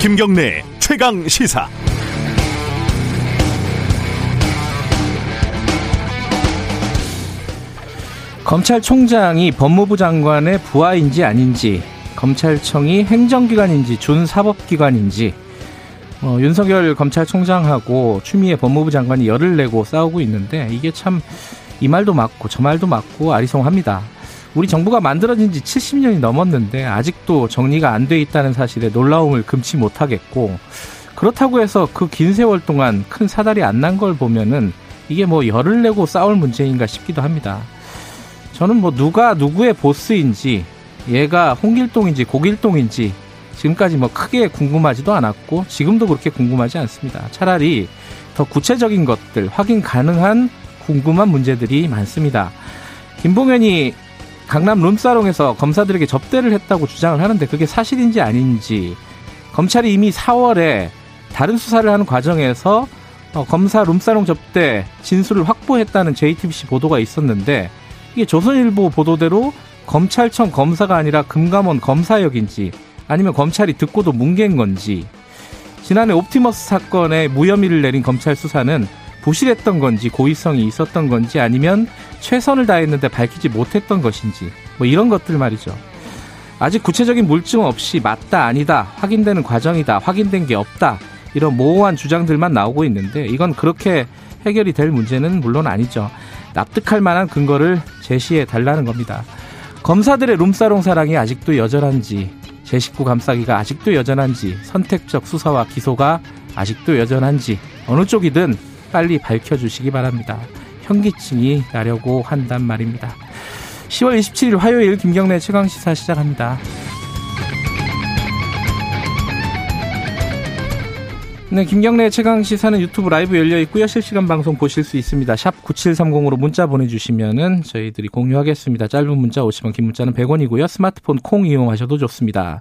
김경래 최강 시사. 검찰총장이 법무부 장관의 부하인지 아닌지, 검찰청이 행정기관인지 준사법기관인지, 어, 윤석열 검찰총장하고 추미애 법무부 장관이 열을 내고 싸우고 있는데 이게 참 이 말도 맞고 저 말도 맞고 아리송합니다. 우리 정부가 만들어진 지 70년이 넘었는데 아직도 정리가 안 돼 있다는 사실에 놀라움을 금치 못하겠고 그렇다고 해서 그 긴 세월 동안 큰 사달이 안 난 걸 보면은 이게 뭐 열을 내고 싸울 문제인가 싶기도 합니다. 저는 뭐 누가 누구의 보스인지 얘가 홍길동인지 고길동인지 지금까지 뭐 크게 궁금하지도 않았고 지금도 그렇게 궁금하지 않습니다. 차라리 더 구체적인 것들 확인 가능한 궁금한 문제들이 많습니다. 김봉현이 강남 룸사롱에서 검사들에게 접대를 했다고 주장을 하는데 그게 사실인지 아닌지 검찰이 이미 4월에 다른 수사를 하는 과정에서 어, 검사 룸사롱 접대 진술을 확보했다는 JTBC 보도가 있었는데 이게 조선일보 보도대로 검찰청 검사가 아니라 금감원 검사역인지 아니면 검찰이 듣고도 뭉갠 건지 지난해 옵티머스 사건에 무혐의를 내린 검찰 수사는 부실했던 건지 고의성이 있었던 건지 아니면 최선을 다했는데 밝히지 못했던 것인지 뭐 이런 것들 말이죠. 아직 구체적인 물증 없이 맞다 아니다 확인되는 과정이다 확인된 게 없다 이런 모호한 주장들만 나오고 있는데 이건 그렇게 해결이 될 문제는 물론 아니죠. 납득할 만한 근거를 제시해 달라는 겁니다. 검사들의 룸사롱 사랑이 아직도 여전한지 제 식구 감싸기가 아직도 여전한지 선택적 수사와 기소가 아직도 여전한지 어느 쪽이든 빨리 밝혀주시기 바랍니다. 현기증이 나려고 한단 말입니다. 10월 27일 화요일 김경래 최강시사 시작합니다. 네, 김경래 최강 시사는 유튜브 라이브 열려 있고요. 실시간 방송 보실 수 있습니다. 샵 9730으로 문자 보내주시면은 저희들이 공유하겠습니다. 짧은 문자 50원, 긴 문자는 100원이고요. 스마트폰 콩 이용하셔도 좋습니다.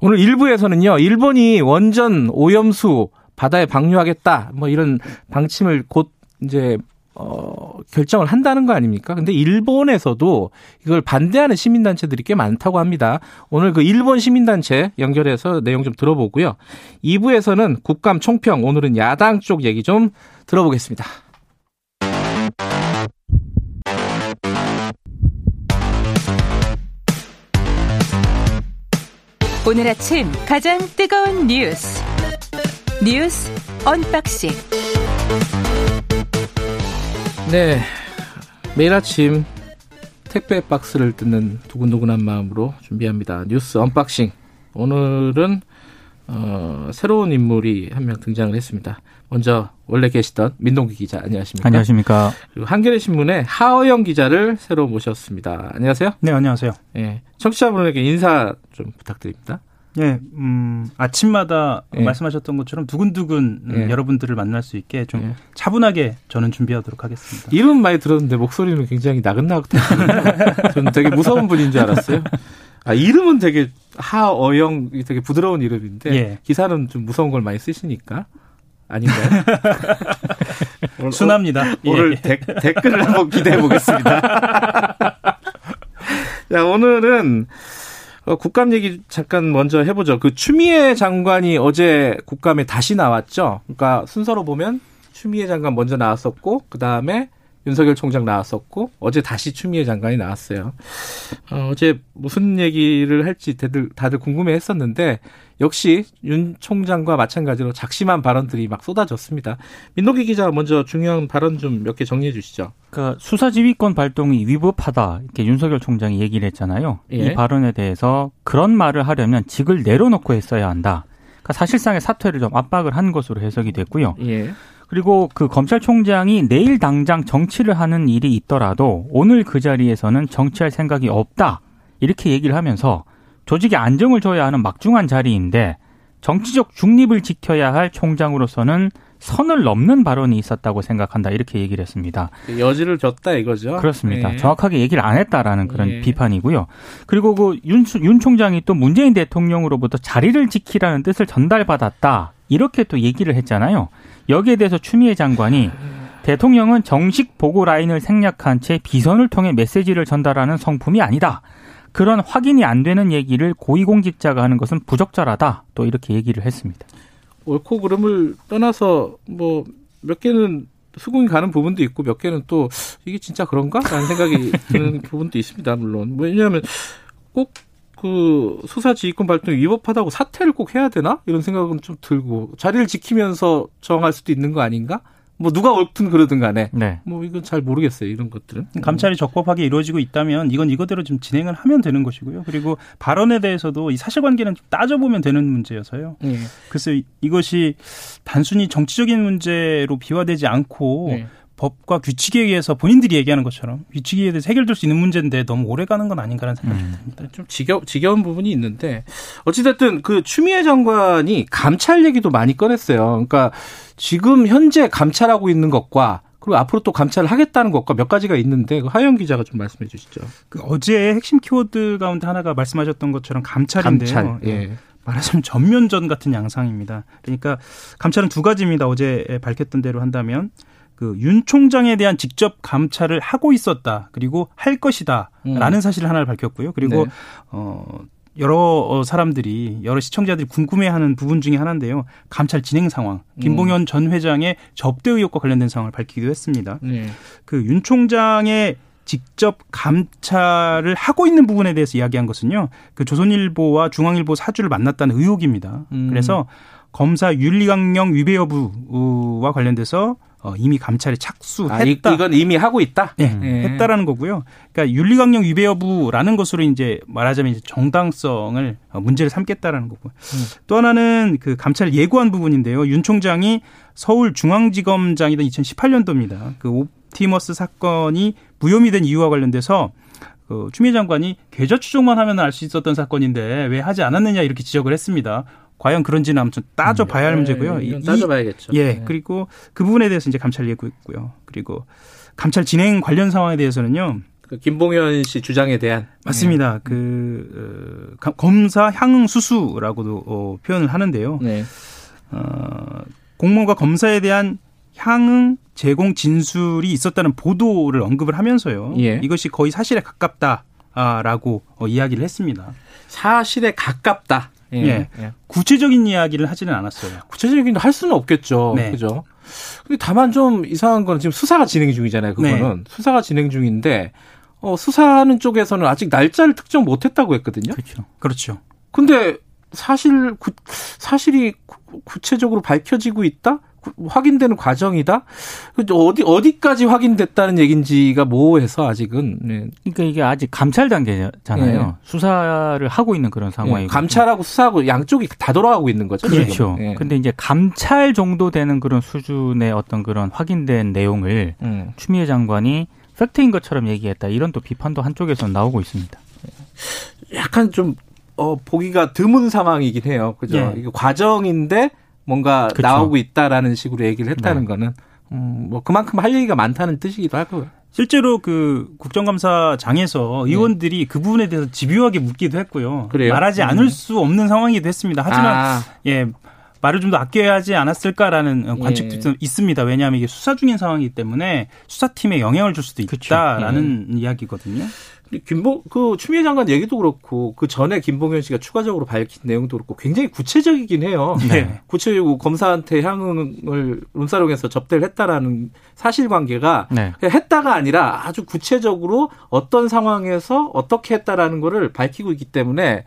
오늘 1부에서는요, 일본이 원전 오염수 바다에 방류하겠다, 뭐 이런 방침을 곧 이제 어, 결정을 한다는 거 아닙니까? 근데 일본에서도 이걸 반대하는 시민단체들이 꽤 많다고 합니다. 오늘 그 일본 시민단체 연결해서 내용 좀 들어보고요. 2부에서는 국감 총평, 오늘은 야당 쪽 얘기 좀 들어보겠습니다. 오늘 아침 가장 뜨거운 뉴스. 뉴스 언박싱. 네. 매일 아침 택배 박스를 뜯는 두근두근한 마음으로 준비합니다. 뉴스 언박싱. 오늘은 어, 새로운 인물이 한 명 등장을 했습니다. 먼저 원래 계시던 민동기 기자 안녕하십니까? 안녕하십니까? 그리고 한겨레 신문의 하어영 기자를 새로 모셨습니다. 안녕하세요. 네, 안녕하세요. 예. 청취자분에게 인사 좀 부탁드립니다. 예, 음, 아침마다 예. 말씀하셨던 것처럼 두근두근 음, 예. 여러분들을 만날 수 있게 좀 예. 차분하게 저는 준비하도록 하겠습니다. 이름 많이 들었는데 목소리는 굉장히 나긋나긋해요. 저는 되게 무서운 분인 줄 알았어요. 아, 이름은 되게 하어영이 되게 부드러운 이름인데 예. 기사는 좀 무서운 걸 많이 쓰시니까 아닌가요? 오늘- 순합니다. 오늘 예. 데- 댓글을 한번 기대해 보겠습니다. 자, 오늘은 어, 국감 얘기 잠깐 먼저 해보죠. 그 추미애 장관이 어제 국감에 다시 나왔죠. 그러니까 순서로 보면 추미애 장관 먼저 나왔었고 그 다음에 윤석열 총장 나왔었고 어제 다시 추미애 장관이 나왔어요. 어, 어제 무슨 얘기를 할지 다들 다들 궁금해했었는데 역시 윤 총장과 마찬가지로 작심한 발언들이 막 쏟아졌습니다. 민노기 기자 먼저 중요한 발언 좀 몇 개 정리해 주시죠. 그러니까 수사지휘권 발동이 위법하다 이렇게 윤석열 총장이 얘기를 했잖아요. 예. 이 발언에 대해서 그런 말을 하려면 직을 내려놓고 했어야 한다. 그러니까 사실상의 사퇴를 좀 압박을 한 것으로 해석이 됐고요. 예. 그리고 그 검찰총장이 내일 당장 정치를 하는 일이 있더라도 오늘 그 자리에서는 정치할 생각이 없다. 이렇게 얘기를 하면서 조직에 안정을 줘야 하는 막중한 자리인데 정치적 중립을 지켜야 할 총장으로서는 선을 넘는 발언이 있었다고 생각한다. 이렇게 얘기를 했습니다. 여지를 줬다 이거죠. 그렇습니다. 예. 정확하게 얘기를 안 했다라는 그런 예. 비판이고요. 그리고 그 윤, 윤 총장이 또 문재인 대통령으로부터 자리를 지키라는 뜻을 전달받았다. 이렇게 또 얘기를 했잖아요. 여기에 대해서 추미애 장관이 대통령은 정식 보고 라인을 생략한 채 비선을 통해 메시지를 전달하는 성품이 아니다. 그런 확인이 안 되는 얘기를 고위공직자가 하는 것은 부적절하다. 또 이렇게 얘기를 했습니다. 옳고 그름을 떠나서 뭐 몇 개는 수긍이 가는 부분도 있고 몇 개는 또 이게 진짜 그런가? 라는 생각이 드는 부분도 있습니다. 물론. 뭐 왜냐하면 꼭 그 수사 지휘권 발동 위법하다고 사퇴를 꼭 해야 되나? 이런 생각은 좀 들고 자리를 지키면서 정할 수도 있는 거 아닌가? 뭐 누가 옳든 그러든 간에 네. 뭐 이건 잘 모르겠어요. 이런 것들은. 감찰이 적법하게 이루어지고 있다면 이건 이거대로 좀 진행을 하면 되는 것이고요. 그리고 발언에 대해서도 이 사실관계는 좀 따져보면 되는 문제여서요. 네. 글쎄 이것이 단순히 정치적인 문제로 비화되지 않고 네. 법과 규칙에 의해서 본인들이 얘기하는 것처럼 규칙에 대해서 해결될 수 있는 문제인데 너무 오래 가는 건 아닌가라는 생각이 음. 듭니다. 좀 지겨, 지겨운 부분이 있는데 어찌됐든 그 추미애 장관이 감찰 얘기도 많이 꺼냈어요. 그러니까 지금 현재 감찰하고 있는 것과 그리고 앞으로 또 감찰을 하겠다는 것과 몇 가지가 있는데 그 하영 기자가 좀 말씀해 주시죠. 그 어제 핵심 키워드 가운데 하나가 말씀하셨던 것처럼 감찰인데요. 감찰. 예. 말하자면 전면전 같은 양상입니다. 그러니까 감찰은 두 가지입니다. 어제 밝혔던 대로 한다면 그 윤 총장에 대한 직접 감찰을 하고 있었다. 그리고 할 것이다라는 음. 사실 하나를 밝혔고요. 그리고 네. 어 여러 사람들이 여러 시청자들이 궁금해하는 부분 중에 하나인데요. 감찰 진행 상황, 김봉현 전 회장의 접대 의혹과 관련된 상황을 밝히기도 했습니다. 네. 그윤 총장의 직접 감찰을 하고 있는 부분에 대해서 이야기한 것은요. 그 조선일보와 중앙일보 사주를 만났다는 의혹입니다. 음. 그래서 검사 윤리강령 위배 여부와 관련돼서 어, 이미 감찰에 착수했다. 아, 이, 이건 이미 하고 있다. 예, 예. 했다라는 거고요. 그러니까 윤리강령 위배 여부라는 것으로 이제 말하자면 이제 정당성을 어, 문제를 삼겠다라는 거고. 또 하나는 그 감찰 예고한 부분인데요. 윤 총장이 서울중앙지검장이던 2018년도입니다. 그 옵티머스 사건이 무혐의 된 이유와 관련돼서 그 추미애 장관이 계좌 추적만 하면 알 수 있었던 사건인데 왜 하지 않았느냐 이렇게 지적을 했습니다. 과연 그런지는 아무튼 따져봐야 할 문제고요. 예, 이건 이- 따져봐야겠죠. 예, 네. 그리고 그 부분에 대해서 이제 감찰 예고했고요. 그리고 감찰 진행 관련 상황에 대해서는요. 그 김봉현 씨 주장에 대한 맞습니다. 그 어, 가- 검사 향응 수수라고도 어, 표현을 하는데요. 네. 어, 공무원과 검사에 대한 향응 제공 진술이 있었다는 보도를 언급을 하면서요. 예. 이것이 거의 사실에 가깝다라고 어, 이야기를 했습니다. 사실에 가깝다. 예. 예. 예. 구체적인 이야기를 하지는 않았어요. 구체적인 할 수는 없겠죠. 네. 그죠? 근데 다만 좀 이상한 거는 지금 수사가 진행 중이잖아요. 그거는 네. 수사가 진행 중인데 어, 수사하는 쪽에서는 아직 날짜를 특정 못했다고 했거든요. 그렇죠. 그렇죠. 근데 사실 구, 사실이 구- 구체적으로 밝혀지고 있다. 구- 확인되는 과정이다. 그 어디 어디까지 확인됐다는 얘긴지가 모호해서 아직은 네. 그러니까 이게 아직 감찰 단계잖아요. 예. 수사를 하고 있는 그런 예, 상황이고. 감찰하고 수사하고 양쪽이 다 돌아가고 있는 거죠. 그렇죠. 예. 근데 이제 감찰 정도 되는 그런 수준의 어떤 그런 확인된 내용을 음. 추미애 장관이 팩트인 것처럼 얘기했다. 이런 또 비판도 한쪽에서 나오고 있습니다. 약간 좀 어, 보기가 드문 상황이긴 해요. 그죠? 예. 이게 과정인데 뭔가 그쵸. 나오고 있다라는 식으로 얘기를 했다는 네. 거는 음, 뭐 그만큼 할 얘기가 많다는 뜻이기도 하고요. 실제로 그 국정감사장에서 의원들이 그 부분에 대해서 집요하게 묻기도 했고요. 그래요? 말하지 음. 않을 수 없는 상황이 됐습니다. 하지만 아, 예 말을 좀 더 아껴야 하지 않았을까라는 어, 관측도 예. 있- 있습니다. 왜냐하면 이게 수사 중인 상황이기 때문에 수사팀에 영향을 줄 수도. 있다라는 예. 이야기거든요. 김봉 그 추미애 장관 얘기도 그렇고 그 전에 김봉현 씨가 추가적으로 밝힌 내용도 그렇고 굉장히 구체적이긴 해요. 네. 구체적이고 검사한테 향응을 룸사롱에서 접대를 했다라는 사실관계가 네. 했다가 아니라 아주 구체적으로 어떤 상황에서 어떻게 했다라는 거를 밝히고 있기 때문에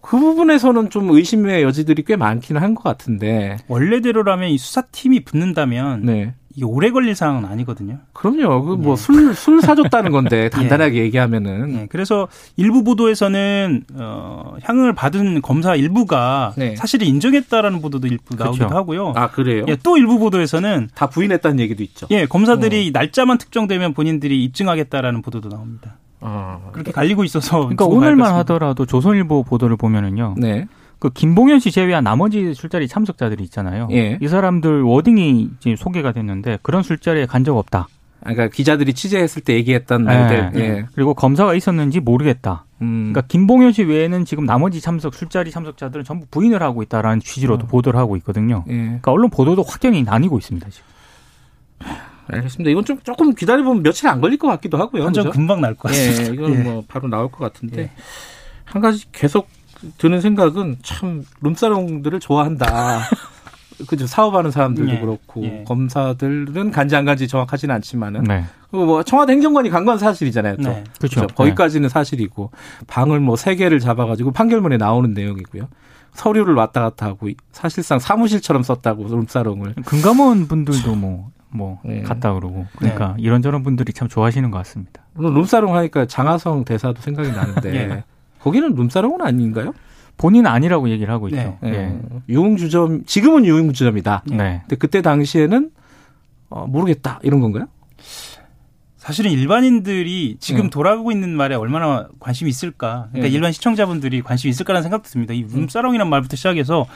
그 부분에서는 좀 의심의 여지들이 꽤 많기는 한 것 같은데. 원래대로라면 이 수사팀이 붙는다면 네. 이게 오래 걸릴 상황은 아니거든요. 그럼요. 그 뭐 술술 사줬다는 건데 간단하게 얘기하면은. 네, 그래서 일부 보도에서는 어, 향응을 받은 검사 일부가 네. 사실을 인정했다라는 보도도 일부 그렇죠. 나오기도 하고요. 아 그래요? 예, 또 일부 보도에서는 다 부인했다는 얘기도 있죠. 예, 어. 검사들이 날짜만 특정되면 본인들이 입증하겠다라는 보도도 나옵니다. 아, 그렇게 갈리고 있어서 그러니까 오늘만. 하더라도 조선일보 보도를 보면은요. 네. 그 김봉현 씨 제외한 나머지 술자리 참석자들이 있잖아요. 예. 이 사람들 워딩이 지금 소개가 됐는데 그런 술자리에 간 적 없다. 아, 그러니까 기자들이 취재했을 때 얘기했던 말들. 예. 예. 그리고 검사가 있었는지 모르겠다. 음. 그러니까 김봉현 씨 외에는 지금 나머지 참석 술자리 참석자들은 전부 부인을 하고 있다라는 취지로도 어. 보도를 하고 있거든요. 예. 그러니까 언론 보도도 확연히 나뉘고 있습니다 지금. 알겠습니다. 이건 좀 조금 기다려보면 며칠 안 걸릴 것 같기도 하고요. 한정 그죠? 금방 날 것 같습니다. 예, 이건 예. 뭐 바로 나올 것 같은데 예. 한 가지 계속 드는 생각은 참 룸사롱들을 좋아한다. 그죠 사업하는 사람들도 예, 그렇고 예. 검사들은 간지 안 간지 정확하지는 않지만은 네. 그리고 뭐 청와대 행정관이 간 건 사실이잖아요. 또 네. 그렇죠. 그죠? 거기까지는 사실이고 방을 뭐 세 개를 잡아가지고 판결문에 나오는 내용이고요. 서류를 왔다 갔다 하고 사실상 사무실처럼 썼다고 룸사롱을 네. 금감원 분들도 뭐, 뭐, 네. 갔다 그러고. 그러니까 이런저런 분들이 참 좋아하시는 것 같습니다. 물론 룸사롱 하니까 장하성 대사도 생각이 나는데 예. 거기는 룸사롱은 아닌가요? 본인은 아니라고 얘기를 하고 있죠. 네. 예. 예. 유흥주점 지금은 유흥주점이다. 네. 근데 그때 당시에는 어, 모르겠다 이런 건가요? 사실은 일반인들이 지금 음. 돌아가고 있는 말에 얼마나 관심이 있을까. 그러니까 음. 일반 시청자분들이 관심이 있을까라는 생각도 듭니다. 이 룸사롱이라는 말부터 시작해서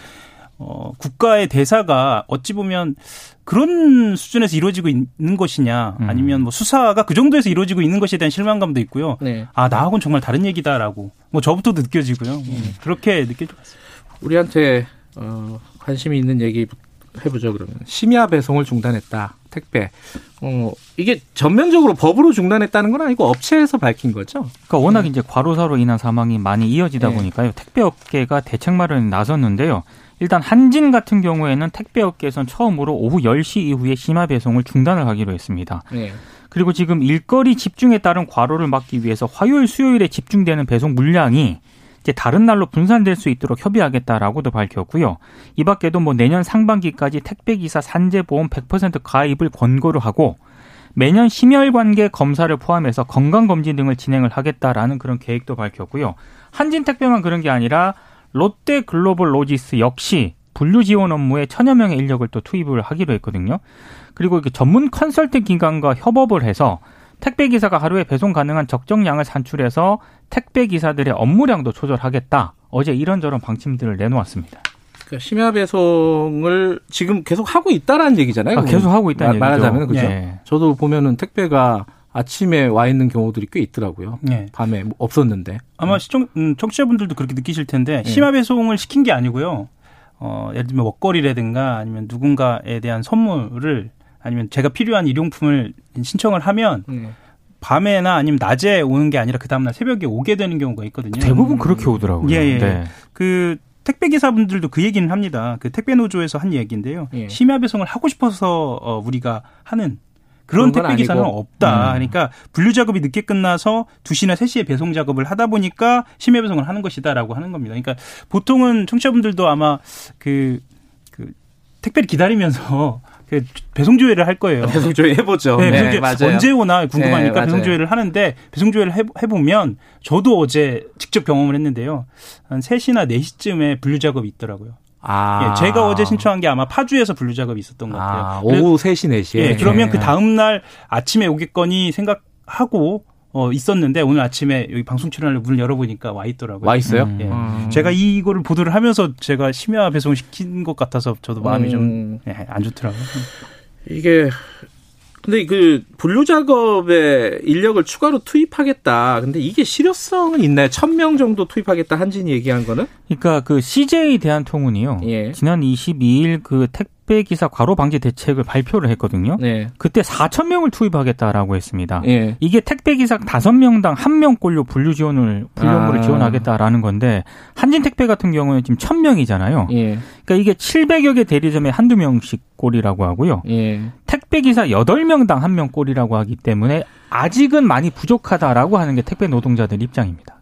어, 국가의 대사가 어찌 보면 그런 수준에서 이루어지고 있는 것이냐 음. 아니면 뭐 수사가 그 정도에서 이루어지고 있는 것에 대한 실망감도 있고요. 네. 아, 나하고는 정말 다른 얘기다라고. 뭐 저부터도 느껴지고요. 음, 그렇게 느껴져 봤습니다. 우리한테 어, 관심이 있는 얘기 해보죠 그러면 심야 배송을 중단했다 택배 어 이게 전면적으로 법으로 중단했다는 건 아니고 업체에서 밝힌 거죠 그러니까 워낙 이제 과로사로 인한 사망이 많이 이어지다 네. 보니까요. 택배 업계가 대책 마련에 나섰는데요. 일단 한진 같은 경우에는 택배업계에선 처음으로 오후 10시 이후에 심야 배송을 중단을 하기로 했습니다. 네. 그리고 지금 일거리 집중에 따른 과로를 막기 위해서 화요일, 수요일에 집중되는 배송 물량이 이제 다른 날로 분산될 수 있도록 협의하겠다라고도 밝혔고요. 이 밖에도 뭐 내년 상반기까지 택배기사 산재보험 100% 가입을 권고를 하고 매년 심혈관계 검사를 포함해서 건강검진 등을 진행을 하겠다라는 그런 계획도 밝혔고요. 한진택배만 그런 게 아니라 롯데 글로벌 로지스 역시 분류 지원 업무에 천여 명의 인력을 또 투입을 하기로 했거든요. 그리고 이렇게 전문 컨설팅 기관과 협업을 해서 택배 기사가 하루에 배송 가능한 적정량을 산출해서 택배 기사들의 업무량도 조절하겠다. 어제 이런저런 방침들을 내놓았습니다. 그러니까 심야 배송을 지금 계속 하고 있다라는 얘기잖아요 아, 계속 하고 있다는 말- 얘기죠. 말하자면 그죠 예. 저도 보면은 택배가 아침에 와 있는 경우들이 꽤 있더라고요 네. 밤에 뭐 없었는데 아마 시청 음, 청취자분들도 그렇게 느끼실 텐데 심야 배송을 시킨 게 아니고요. 어, 예를 들면 먹거리라든가 아니면 누군가에 대한 선물을 아니면 제가 필요한 일용품을 신청을 하면 네. 밤에나 아니면 낮에 오는 게 아니라 그 다음날 새벽에 오게 되는 경우가 있거든요. 대부분 그렇게 오더라고요. 예, 예. 네. 그 택배 기사분들도 그 얘기는 합니다. 그 택배 노조에서 한 얘기인데요. 예. 심야 배송을 하고 싶어서 어, 우리가 하는 그런 택배 기사는. 없다. 음. 그러니까 분류 작업이 늦게 끝나서 2시나 3시에 배송 작업을 하다 보니까 심야 배송을 하는 것이다라고 하는 겁니다. 그러니까 보통은 청취자분들도 아마 그, 그 택배를 기다리면서 그 배송 조회를 할 거예요. 배송 조회 해보죠 네, 네, 배송 맞아요. 조회 언제 오나 궁금하니까 네. 배송 조회를 하는데 배송 조회를 해- 해보면 저도 어제 직접 경험을 했는데요. 한 3시나 4시쯤에 분류 작업이 있더라고요. 아. 예, 제가 어제 신청한 게 아마 파주에서 분류 작업이 있었던 것 같아요. 아, 그래- 오후 3시 4시에 예, 그러면 그 다음 날 아침에 오겠거니 생각하고 어, 있었는데 오늘 아침에 여기 방송 출연을 문을 열어보니까 와 있더라고요. 와 있어요 음. 예. 음. 제가 이거를 보도를 하면서 제가 심야 배송 시킨 것 같아서 저도 마음이 좀 음. 예, 안 좋더라고요. 이게 근데 그 분류 작업에 인력을 추가로 투입하겠다. 근데 이게 실효성은 있나요? 천 명 정도 투입하겠다 한진이 얘기한 거는? 그러니까 그 CJ 대한통운이요. 예. 지난 22일 그 택 배 기사 과로 방지 대책을 발표를 했거든요. 네. 그때 4천 명을 투입하겠다라고 했습니다. 예. 이게 택배 기사 5명당 1명꼴로 분류 지원을 분류업무를 아. 지원하겠다라는 건데 한진 택배 같은 경우는 지금 1000명이잖아요. 예. 그러니까 이게 700여 개 대리점에 한두 명씩 꼴이라고 하고요. 예. 택배 기사 8명당 1명 꼴이라고 하기 때문에 아직은 많이 부족하다라고 하는 게 택배 노동자들 입장입니다.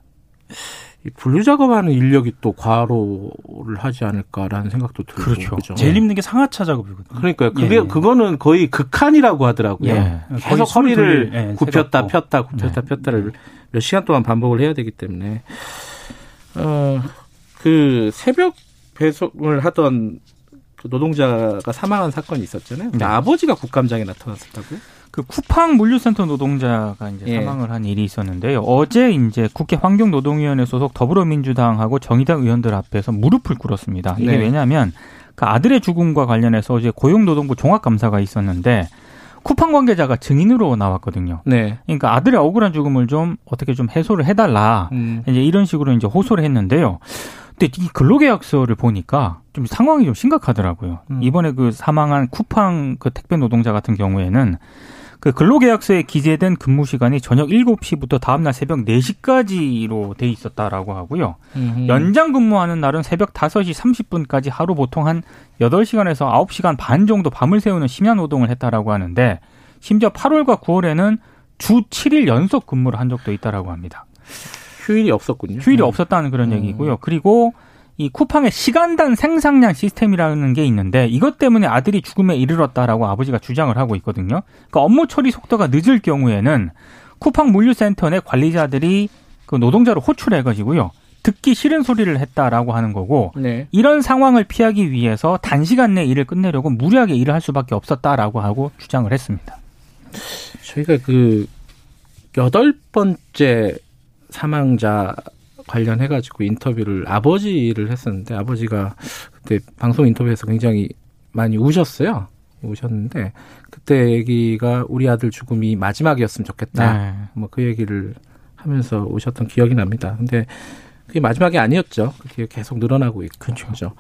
이 분류 작업하는 인력이 또 과로를 하지 않을까라는 생각도 들고 그렇죠. 그죠? 제일 힘든 게 상하차 작업이거든요. 그러니까요. 그게 예, 예. 그거는 거의 극한이라고 하더라고요. 예. 계속 허리를 돌릴, 예, 굽혔다. 폈다 굽혔다 폈다를 몇 시간 동안 반복을 해야 되기 때문에 어그 새벽 배송을 하던 그 노동자가 사망한 사건이 있었잖아요. 네. 아버지가 국감장에 나타났었다고요? 그 쿠팡 물류센터 노동자가 이제 예. 사망을 한 일이 있었는데요. 어제 이제 국회 환경노동위원회 소속 더불어민주당하고 정의당 의원들 앞에서 무릎을 꿇었습니다. 이게 네. 왜냐하면 그 아들의 죽음과 관련해서 어제 고용노동부 종합감사가 있었는데 쿠팡 관계자가 증인으로 나왔거든요. 네. 그러니까 아들의 억울한 죽음을 좀 어떻게 좀 해소를 해달라. 음. 이제 이런 식으로 이제 호소를 했는데요. 근데 이 근로계약서를 보니까 좀 상황이 좀 심각하더라고요. 음. 이번에 그 사망한 쿠팡 그 택배 노동자 같은 경우에는 그 근로계약서에 기재된 근무 시간이 저녁 7시부터 다음날 새벽 4시까지로 돼 있었다라고 하고요. 음. 연장 근무하는 날은 새벽 5시 30분까지 하루 보통 한 8시간에서 9시간 반 정도 밤을 새우는 심야 노동을 했다라고 하는데 심지어 8월과 9월에는 주 7일 연속 근무를 한 적도 있다라고 합니다. 휴일이 없었군요. 휴일이 없었다는 그런 음. 얘기고요. 그리고 이 쿠팡의 시간당 생산량 시스템이라는 게 있는데 이것 때문에 아들이 죽음에 이르렀다라고 아버지가 주장을 하고 있거든요. 그러니까 업무 처리 속도가 늦을 경우에는 쿠팡 물류센터 내 관리자들이 그 노동자를 호출해가지고요. 듣기 싫은 소리를 했다라고 하는 거고 네. 이런 상황을 피하기 위해서 단시간 내 일을 끝내려고 무리하게 일을 할 수밖에 없었다라고 하고 주장을 했습니다. 저희가 그 여덟 번째 사망자 관련해 가지고 인터뷰를 아버지를 했었는데 아버지가 그때 방송 인터뷰에서 굉장히 많이 우셨어요. 우셨는데 그때 얘기가 우리 아들 죽음이 마지막이었으면 좋겠다. 네. 뭐그 얘기를 하면서 오셨던 기억이 납니다. 근데 그게 마지막이 아니었죠. 그게 계속 늘어나고 있고. 그렇죠.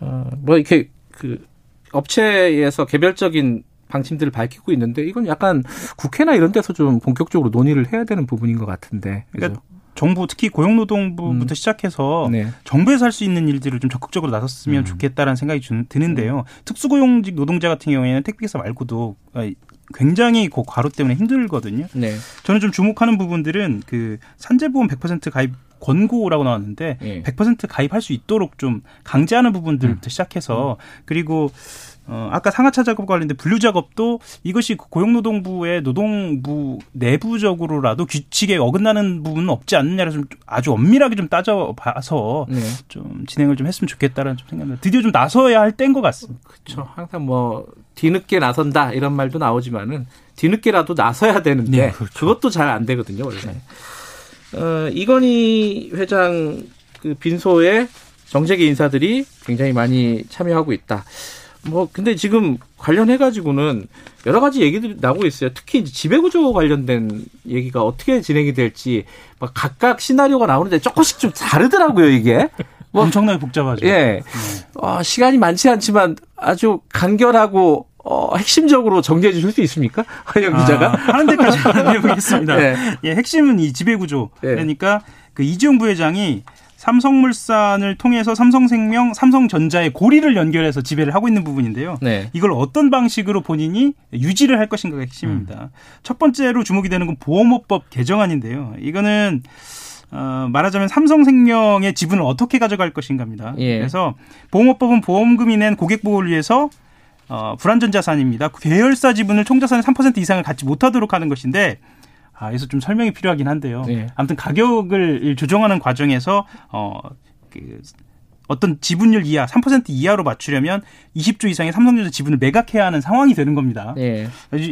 어, 뭐 이렇게 그 업체에서 개별적인 방침들을 밝히고 있는데 이건 약간 국회나 이런 데서 좀 본격적으로 논의를 해야 되는 부분인 것 같은데. 그죠? 그러니까 정부 특히 고용노동부부터 음. 시작해서 네. 정부에서 할 수 있는 일들을 좀 적극적으로 나섰으면 음. 좋겠다라는 생각이 주- 드는데요. 특수고용직 노동자 같은 경우에는 택배기사 말고도 아, 굉장히 그 과로 때문에 힘들거든요. 네. 저는 좀 주목하는 부분들은 그 산재보험 100% 가입 권고라고 나왔는데 예. 100% 가입할 수 있도록 좀 강제하는 부분들부터 시작해서 그리고 어 아까 상하차 작업 관련된 분류 작업도 이것이 고용노동부의 노동부 내부적으로라도 규칙에 어긋나는 부분은 없지 않느냐를 좀 아주 엄밀하게 좀 따져봐서 네. 좀 진행을 좀 했으면 좋겠다라는 좀 생각입니다. 드디어 좀 나서야 할 때인 것 같습니다. 그렇죠. 항상 뭐 뒤늦게 나선다 이런 말도 나오지만은 뒤늦게라도 나서야 되는데 네, 그 그것도 잘 안 되거든요 원래. 어, 이건희 회장 그 빈소에 정재계 인사들이 굉장히 많이 참여하고 있다. 뭐 근데 지금 관련해 가지고는 여러 가지 얘기들이 나오고 있어요. 특히 지배구조 관련된 얘기가 어떻게 진행이 될지 막 각각 시나리오가 나오는데 조금씩 좀 다르더라고요 이게. 뭐 엄청나게 복잡하죠. 예. 어, 시간이 많지 않지만 아주 간결하고 어, 핵심적으로 정리해 주실 수 있습니까? 한영 기자가. 아, 하는 데까지 해보겠습니다. 네. 예, 핵심은 이 지배구조. 네. 그러니까 그 이재용 부회장이 삼성물산을 통해서 삼성생명, 삼성전자의 고리를 연결해서 지배를 하고 있는 부분인데요. 네. 이걸 어떤 방식으로 본인이 유지를 할 것인가가 핵심입니다. 음. 첫 번째로 주목이 되는 건 보험업법 개정안인데요. 이거는 어, 말하자면 삼성생명의 지분을 어떻게 가져갈 것인가입니다. 예. 그래서 보험업법은 보험금이 낸 고객 보호를 위해서 어, 불안전 자산입니다. 계열사 지분을 총 자산의 3% 이상을 갖지 못하도록 하는 것인데 아, 여기서 좀 설명이 필요하긴 한데요. 예. 아무튼 가격을 조정하는 과정에서 어, 그 어떤 지분율 이하, 3% 이하로 맞추려면 20조 이상의 삼성전자 지분을 매각해야 하는 상황이 되는 겁니다. 예.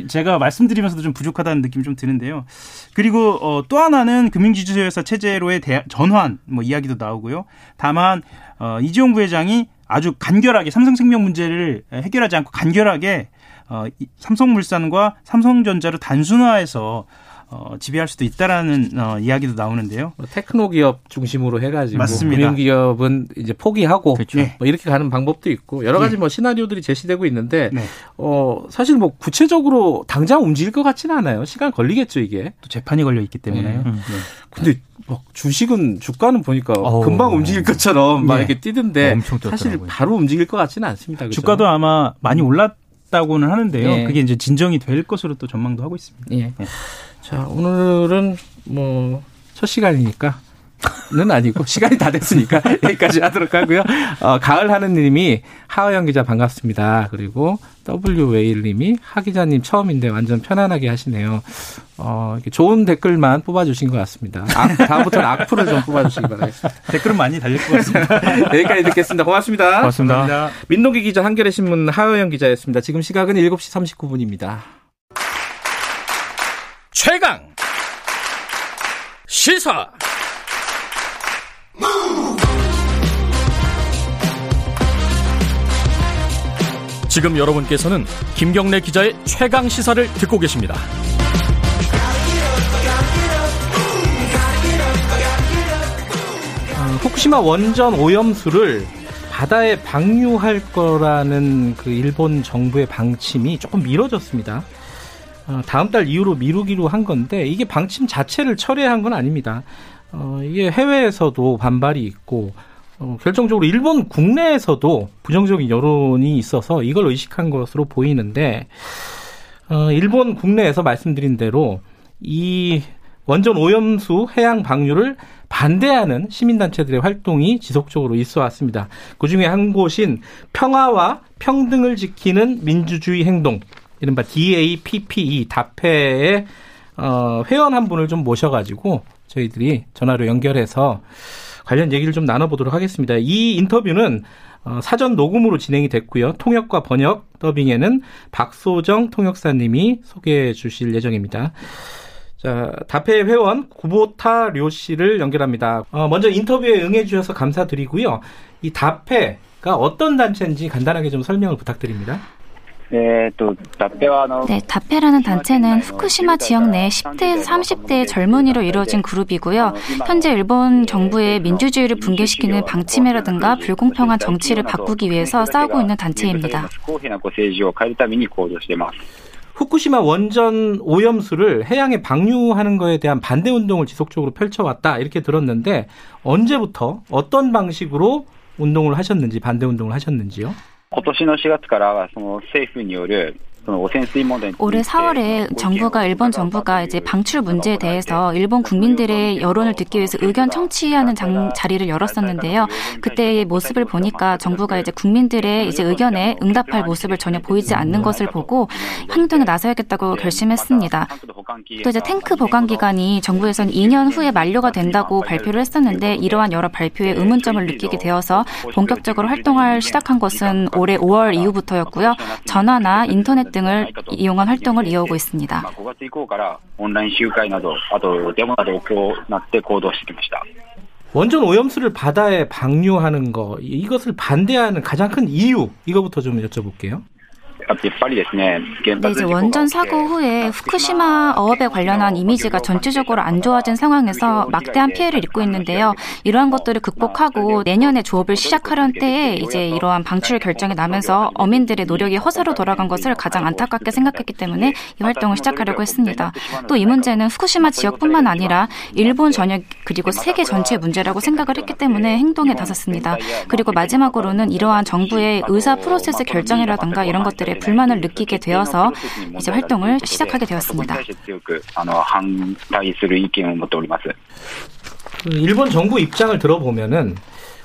제가 말씀드리면서도 좀 부족하다는 느낌이 좀 드는데요. 그리고 어, 또 하나는 금융지주회사 체제로의 대, 전환 뭐 이야기도 나오고요. 다만 어, 이재용 부회장이 아주 간결하게 삼성생명 문제를 해결하지 않고 간결하게 어, 이 삼성물산과 삼성전자를 단순화해서 어, 지배할 수도 있다라는 어, 이야기도 나오는데요. 뭐 테크노 기업 중심으로 해가지고 맞습니다. 금융 기업은 이제 포기하고 그렇죠. 뭐 이렇게 가는 방법도 있고 여러 가지 뭐 시나리오들이 제시되고 있는데 네. 어 사실 뭐 구체적으로 당장 움직일 것 같지는 않아요. 시간 걸리겠죠 이게. 또 재판이 걸려 있기 때문에요. 네. 네. 근데 막 주식은 주가는 보니까 어우. 금방 움직일 것처럼 막 네. 이렇게 뛰던데 엄청 사실. 바로 움직일 것 같지는 않습니다. 그죠? 주가도 아마 많이 올랐 다고는 하는데요. 네. 그게 이제 진정이 될 것으로 또 전망도 하고 있습니다. 예. 자, 오늘은 뭐, 첫 시간이니까. 는 아니고 시간이 다 됐으니까 여기까지 하도록 하고요. 어, 가을 하느님이 하하영 기자 반갑습니다. 그리고 W 웨일 님이 하 기자님 처음인데 완전 편안하게 하시네요. 어, 이렇게 좋은 댓글만 뽑아주신 것 같습니다. 악, 다음부터는 악플을 좀 뽑아주시기 바라겠습니다. 댓글은 많이 달릴 것 같습니다. 여기까지 듣겠습니다. 고맙습니다. 고맙습니다. 민동기 기자 한겨레 신문 하하영 기자였습니다. 지금 시각은 7시 39분입니다. 최강 시사 지금 여러분께서는 김경래 기자의 최강 시사를 듣고 계십니다. 어, 후쿠시마 원전 오염수를 바다에 방류할 거라는 그 일본 정부의 방침이 조금 미뤄졌습니다. 어, 다음 달 이후로 미루기로 한 건데 이게 방침 자체를 철회한 건 아닙니다. 어, 이게 해외에서도 반발이 있고 어, 결정적으로 일본 국내에서도 부정적인 여론이 있어서 이걸 의식한 것으로 보이는데 어, 일본 국내에서 말씀드린 대로 이 원전 오염수 해양 방류를 반대하는 시민단체들의 활동이 지속적으로 있어 왔습니다. 그 중에 한 곳인 평화와 평등을 지키는 민주주의 행동, 이른바 DAPPE, 다페의 어, 회원 한 분을 좀 모셔가지고 저희들이 전화로 연결해서 관련 얘기를 좀 나눠보도록 하겠습니다. 이 인터뷰는 어, 사전 녹음으로 진행이 됐고요. 통역과 번역, 더빙에는 박소정 통역사님이 소개해 주실 예정입니다. 자, 다페 회원 구보타 료 씨를 연결합니다. 어, 먼저 인터뷰에 응해 주셔서 감사드리고요. 이 다페가 어떤 단체인지 간단하게 좀 설명을 부탁드립니다. 네, 다페라는 단체는 후쿠시마 지역 내 10대에서 30대의 젊은이로 이루어진 그룹이고요. 현재 일본 정부의 민주주의를 붕괴시키는 방침이라든가 불공평한 정치를 바꾸기 위해서 싸우고 있는 단체입니다. 후쿠시마 원전 오염수를 해양에 방류하는 것에 대한 반대 운동을 지속적으로 펼쳐왔다 이렇게 들었는데 언제부터 어떤 방식으로 운동을 하셨는지 반대 운동을 하셨는지요? 今年の4月からはその政府による 올해 4월에 정부가 일본 정부가 이제 방출 문제에 대해서 일본 국민들의 여론을 듣기 위해서 의견 청취하는 장, 자리를 열었었는데요. 그때의 모습을 보니까 정부가 이제 국민들의 이제 의견에 응답할 모습을 전혀 보이지 않는 것을 보고 행동에 나서야겠다고 결심했습니다. 또 이제 탱크 보관 기간이 정부에서는 2년 후에 만료가 된다고 발표를 했었는데 이러한 여러 발표에 의문점을 느끼게 되어서 본격적으로 활동을 시작한 것은 올해 5월 이후부터였고요. 전화나 인터넷 등을 이용한 활동을 이어오고 있습니다. 원전 오염수를 바다에 방류하는 거 이것을 반대하는 가장 큰 이유 이거부터 좀 여쭤볼게요. 네, 이제 원전 사고 후에 후쿠시마 어업에 관련한 이미지가 전체적으로 안 좋아진 상황에서 막대한 피해를 입고 있는데요. 이러한 것들을 극복하고 내년에 조업을 시작하려는 때에 이제 이러한 방출 결정이 나면서 어민들의 노력이 허사로 돌아간 것을 가장 안타깝게 생각했기 때문에 이 활동을 시작하려고 했습니다. 또 이 문제는 후쿠시마 지역뿐만 아니라 일본 전역 그리고 세계 전체의 문제라고 생각을 했기 때문에 행동에 나섰습니다. 그리고 마지막으로는 이러한 정부의 의사 프로세스 결정이라든가 이런 것들에 불만을 느끼게 되어서 이제 활동을 시작하게 되었습니다. 그 일본 정부 입장을 들어보면은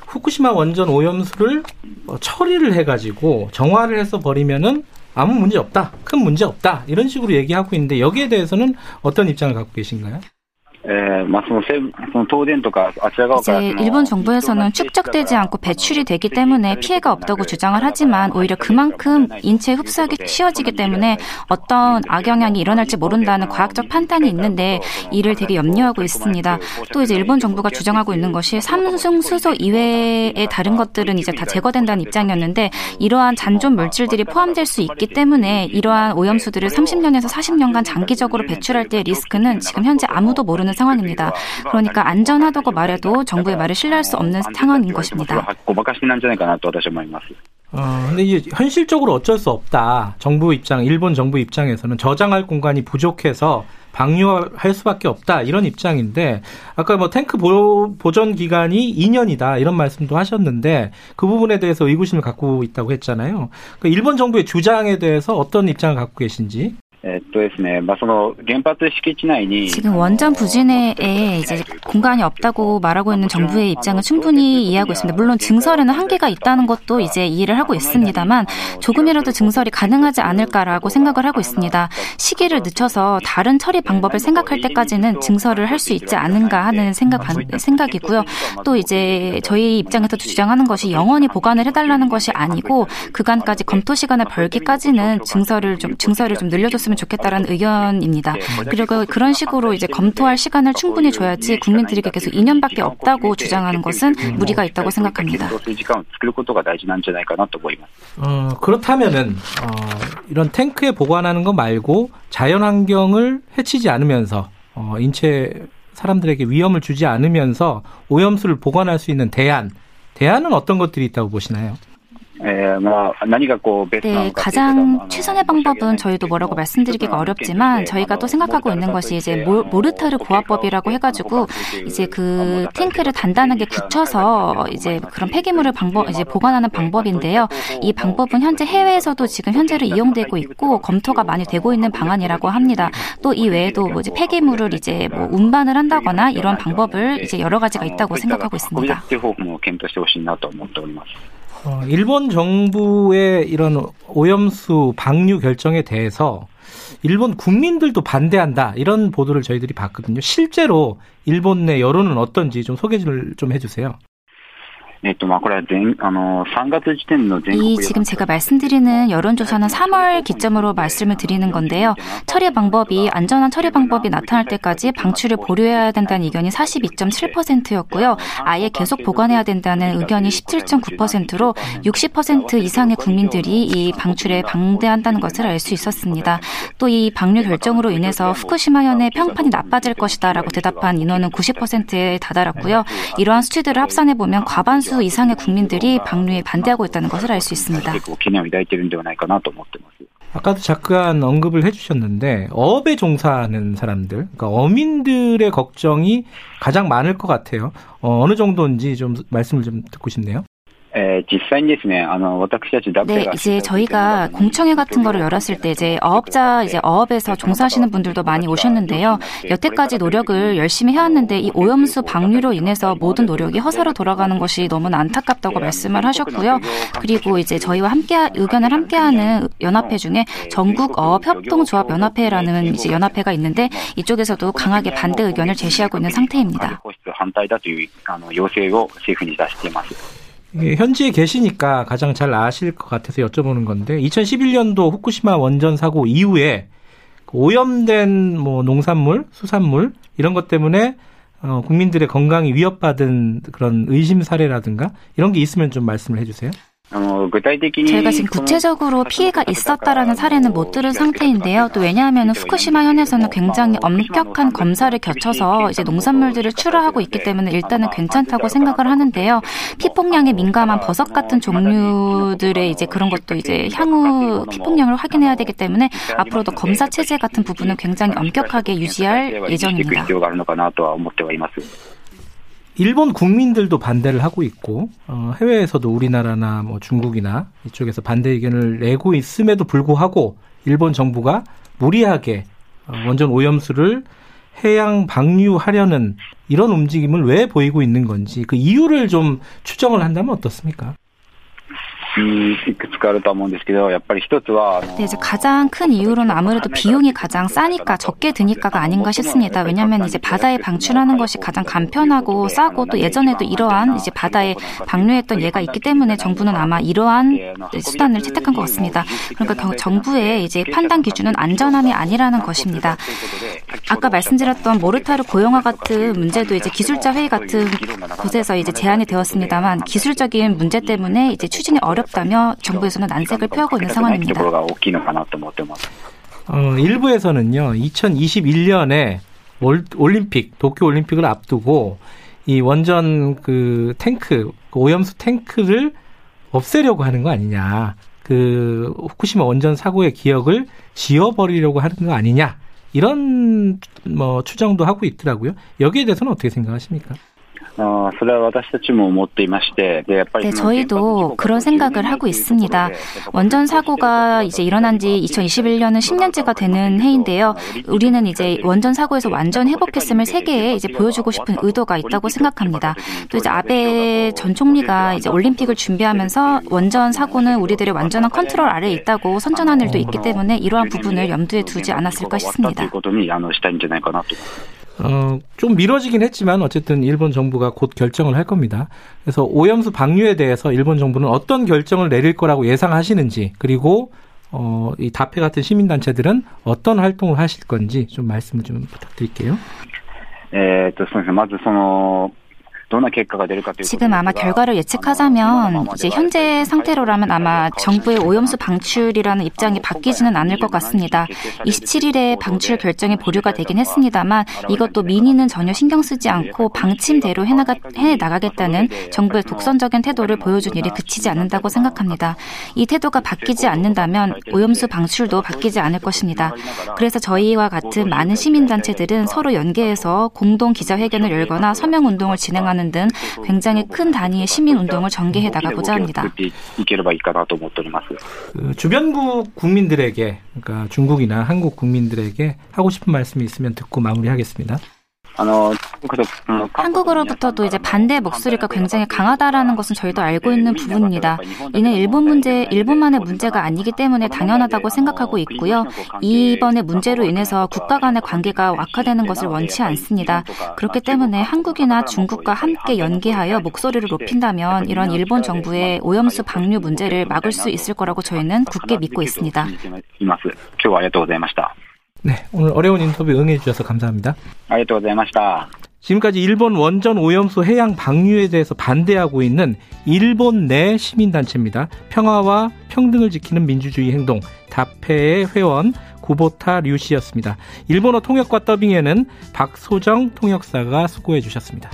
후쿠시마 원전 오염수를 어, 처리를 해가지고 정화를 해서 버리면은 아무 문제 없다, 큰 문제 없다 이런 식으로 얘기하고 있는데 여기에 대해서는 어떤 입장을 갖고 계신가요? 이제 일본 정부에서는 축적되지 않고 배출이 되기 때문에 피해가 없다고 주장을 하지만 오히려 그만큼 인체 흡수하기 쉬워지기 때문에 어떤 악영향이 일어날지 모른다는 과학적 판단이 있는데 이를 되게 염려하고 있습니다. 또 이제 일본 정부가 주장하고 있는 것이 삼중 수소 이외의 다른 것들은 이제 다 제거된다는 입장이었는데 이러한 잔존 물질들이 포함될 수 있기 때문에 이러한 오염수들을 30년에서 40년간 장기적으로 배출할 때의 리스크는 지금 현재 아무도 모르는 있는 상황입니다. 그러니까 안전하다고 말해도 정부의 말을 신뢰할 수 없는 상황인 것입니다. 어, 근데 이제 현실적으로 어쩔 수 없다. 정부 입장, 일본 정부 입장에서는 저장할 공간이 부족해서 방류할 수밖에 없다. 이런 입장인데, 아까 뭐 탱크 보, 보존 기간이 2년이다. 이런 말씀도 하셨는데, 그 부분에 대해서 의구심을 갖고 있다고 했잖아요. 그 일본 정부의 주장에 대해서 어떤 입장을 갖고 계신지? えっとですね、まあ、その原発敷地内に 지금 원전 부진에 이제 공간이 없다고 말하고 있는 정부의 입장은 충분히 이해하고 있습니다. 물론 증설에는 한계가 있다는 것도 이제 이해를 하고 있습니다만 조금이라도 증설이 가능하지 않을까라고 생각을 하고 있습니다. 시기를 늦춰서 다른 처리 방법을 생각할 때까지는 증설을 할 수 있지 않은가 하는 생각 생각이고요. 또 이제 저희 입장에서 주장하는 것이 영원히 보관을 해달라는 것이 아니고 그간까지 검토 시간을 벌기까지는 증설을 좀 증설을 좀 늘려줬으면 했으면 좋겠다라는 의견입니다. 그리고 그런 식으로 이제 검토할 시간을 충분히 줘야지 국민들에게 계속 2년밖에 없다고 주장하는 것은 무리가 있다고 생각합니다. 어, 그렇다면은 어, 이런 탱크에 보관하는 것 말고 자연 환경을 해치지 않으면서 어, 인체 사람들에게 위험을 주지 않으면서 오염수를 보관할 수 있는 대안, 대안은 어떤 것들이 있다고 보시나요? 네, 가장 최선의 방법은 저희도 뭐라고 말씀드리기가 어렵지만 저희가 또 생각하고 있는 것이 이제 모르타르 고화법이라고 해가지고 이제 그 탱크를 단단하게 굳혀서 이제 그런 폐기물을 방법 이제 보관하는 방법인데요. 이 방법은 현재 해외에서도 지금 현재로 이용되고 있고 검토가 많이 되고 있는 방안이라고 합니다. 또 이 외에도 뭐지 폐기물을 이제 뭐 운반을 한다거나 이런 방법을 이제 여러 가지가 있다고 생각하고 있습니다. 어, 일본 정부의 이런 오염수 방류 결정에 대해서 일본 국민들도 반대한다 이런 보도를 저희들이 봤거든요. 실제로 일본 내 여론은 어떤지 좀 소개를 좀 해주세요. 이 지금 제가 말씀드리는 여론조사는 3월 기점으로 말씀을 드리는 건데요. 처리 방법이 안전한 처리 방법이 나타날 때까지 방출을 보류해야 된다는 의견이 42.7%였고요. 아예 계속 보관해야 된다는 의견이 17.9%로 60% 이상의 국민들이 이 방출에 반대한다는 것을 알 수 있었습니다. 또 이 방류 결정으로 인해서 후쿠시마현의 평판이 나빠질 것이다라고 대답한 인원은 90%에 다다랐고요. 이러한 수치들을 합산해 보면 과반수 다수 이상의 국민들이 방류에 반대하고 있다는 것을 알 수 있습니다. 아까도 잠깐 언급을 해주셨는데 어업에 종사하는 사람들, 그러니까 어민들의 걱정이 가장 많을 것 같아요. 어, 어느 정도인지 좀 말씀을 좀 듣고 싶네요. 実際にですね、あの、私たちダ 네, 이제 저희가 공청회 같은 거를 열었을 때 이제 어업자, 이제 어업에서 종사하시는 분들도 많이 오셨는데요. 여태까지 노력을 열심히 해왔는데 이 오염수 방류로 인해서 모든 노력이 허사로 돌아가는 것이 너무나 안타깝다고 말씀을 하셨고요. 그리고 이제 저희와 함께 의견을 함께하는 연합회 중에 전국 어업 협동조합 연합회라는 이제 연합회가 있는데 이쪽에서도 강하게 반대 의견을 제시하고 있는 상태입니다. 현지에 계시니까 가장 잘 아실 것 같아서 여쭤보는 건데 2011년도 후쿠시마 원전 사고 이후에 오염된 뭐 농산물, 수산물 이런 것 때문에 어, 국민들의 건강이 위협받은 그런 의심 사례라든가 이런 게 있으면 좀 말씀을 해주세요. 저희가 지금 구체적으로 피해가 있었다라는 사례는 못 들은 상태인데요. 또 왜냐하면 후쿠시마 현에서는 굉장히 엄격한 검사를 거쳐서 이제 농산물들을 출하하고 있기 때문에 일단은 괜찮다고 생각을 하는데요. 피폭량에 민감한 버섯 같은 종류들의 이제 그런 것도 이제 향후 피폭량을 확인해야 되기 때문에 앞으로도 검사 체제 같은 부분은 굉장히 엄격하게 유지할 예정입니다. 일본 국민들도 반대를 하고 있고 어, 해외에서도 우리나라나 뭐 중국이나 이쪽에서 반대 의견을 내고 있음에도 불구하고 일본 정부가 무리하게 어, 원전 오염수를 해양 방류하려는 이런 움직임을 왜 보이고 있는 건지 그 이유를 좀 추정을 한다면 어떻습니까? いくつかあると思うんですけど、やっぱり一つは、 네, 이제 가장 큰 이유로는 아무래도 비용이 가장 싸니까 적게 드니까가 아닌가 싶습니다. 왜냐하면 이제 바다에 방출하는 것이 가장 간편하고 싸고 또 예전에도 이러한 이제 바다에 방류했던 예가 있기 때문에 정부는 아마 이러한 수단을 채택한 것 같습니다. 그러니까 정부의 이제 판단 기준은 안전함이 아니라는 것입니다. 아까 말씀드렸던 모르타르 고용화 같은 문제도 이제 기술자 회의 같은 곳에서 이제 제안이 되었습니다만 기술적인 문제 때문에 이제 추진이 어렵 어렵다며 정부에서는 난색을 표하고 있는 상황입니다. 어, 일부에서는요, 2021년에 올림픽, 도쿄 올림픽을 앞두고 이 원전 그 탱크, 그 오염수 탱크를 없애려고 하는 거 아니냐. 그 후쿠시마 원전 사고의 기억을 지워버리려고 하는 거 아니냐. 이런 뭐 추정도 하고 있더라고요. 여기에 대해서는 어떻게 생각하십니까? 어, 네, 저희도 그런 생각을 하고 있습니다. 원전 사고가 이제 일어난 지 2021년은 10년째가 되는 해인데요. 우리는 이제 원전 사고에서 완전 회복했음을 세계에 이제 보여주고 싶은 의도가 있다고 생각합니다. 또 이제 아베 전 총리가 이제 올림픽을 준비하면서 원전 사고는 우리들의 완전한 컨트롤 아래에 있다고 선전한 일도 있기 때문에 이러한 부분을 염두에 두지 않았을까 싶습니다. 어, 좀 미뤄지긴 했지만 어쨌든 일본 정부가 곧 결정을 할 겁니다. 그래서 오염수 방류에 대해서 일본 정부는 어떤 결정을 내릴 거라고 예상하시는지 그리고 어, 이 다페 같은 시민단체들은 어떤 활동을 하실 건지 좀 말씀을 좀 부탁드릴게요. えっと、そうですね。まずその、 지금 아마 결과를 예측하자면 이제 현재 상태로라면 아마 정부의 오염수 방출이라는 입장이 바뀌지는 않을 것 같습니다. 27일에 방출 결정이 보류가 되긴 했습니다만 이것도 민의는 전혀 신경 쓰지 않고 방침대로 해나가, 해나가겠다는 정부의 독선적인 태도를 보여준 일이 그치지 않는다고 생각합니다. 이 태도가 바뀌지 않는다면 오염수 방출도 바뀌지 않을 것입니다. 그래서 저희와 같은 많은 시민단체들은 서로 연계해서 공동 기자회견을 열거나 서명 운동을 진행하는 등 굉장히 큰 단위의 시민 운동을 전개해 나가고자 합니다. 그 주변국 국민들에게 그러니까 중국이나 한국 국민들에게 하고 싶은 말씀이 있으면 듣고 마무리하겠습니다. 한국으로부터도 이제 반대 목소리가 굉장히 강하다라는 것은 저희도 알고 있는 부분입니다. 이는 일본 문제, 일본만의 문제가 아니기 때문에 당연하다고 생각하고 있고요. 이번의 문제로 인해서 국가 간의 관계가 악화되는 것을 원치 않습니다. 그렇기 때문에 한국이나 중국과 함께 연계하여 목소리를 높인다면 이런 일본 정부의 오염수 방류 문제를 막을 수 있을 거라고 저희는 굳게 믿고 있습니다. 네, 오늘 어려운 인터뷰 응해 주셔서 감사합니다. 아리가토고자이마시다. 지금까지 일본 원전 오염수 해양 방류에 대해서 반대하고 있는 일본 내 시민단체입니다. 평화와 평등을 지키는 민주주의 행동 다페의 회원 구보타 류 씨였습니다. 일본어 통역과 더빙에는 박소정 통역사가 수고해 주셨습니다.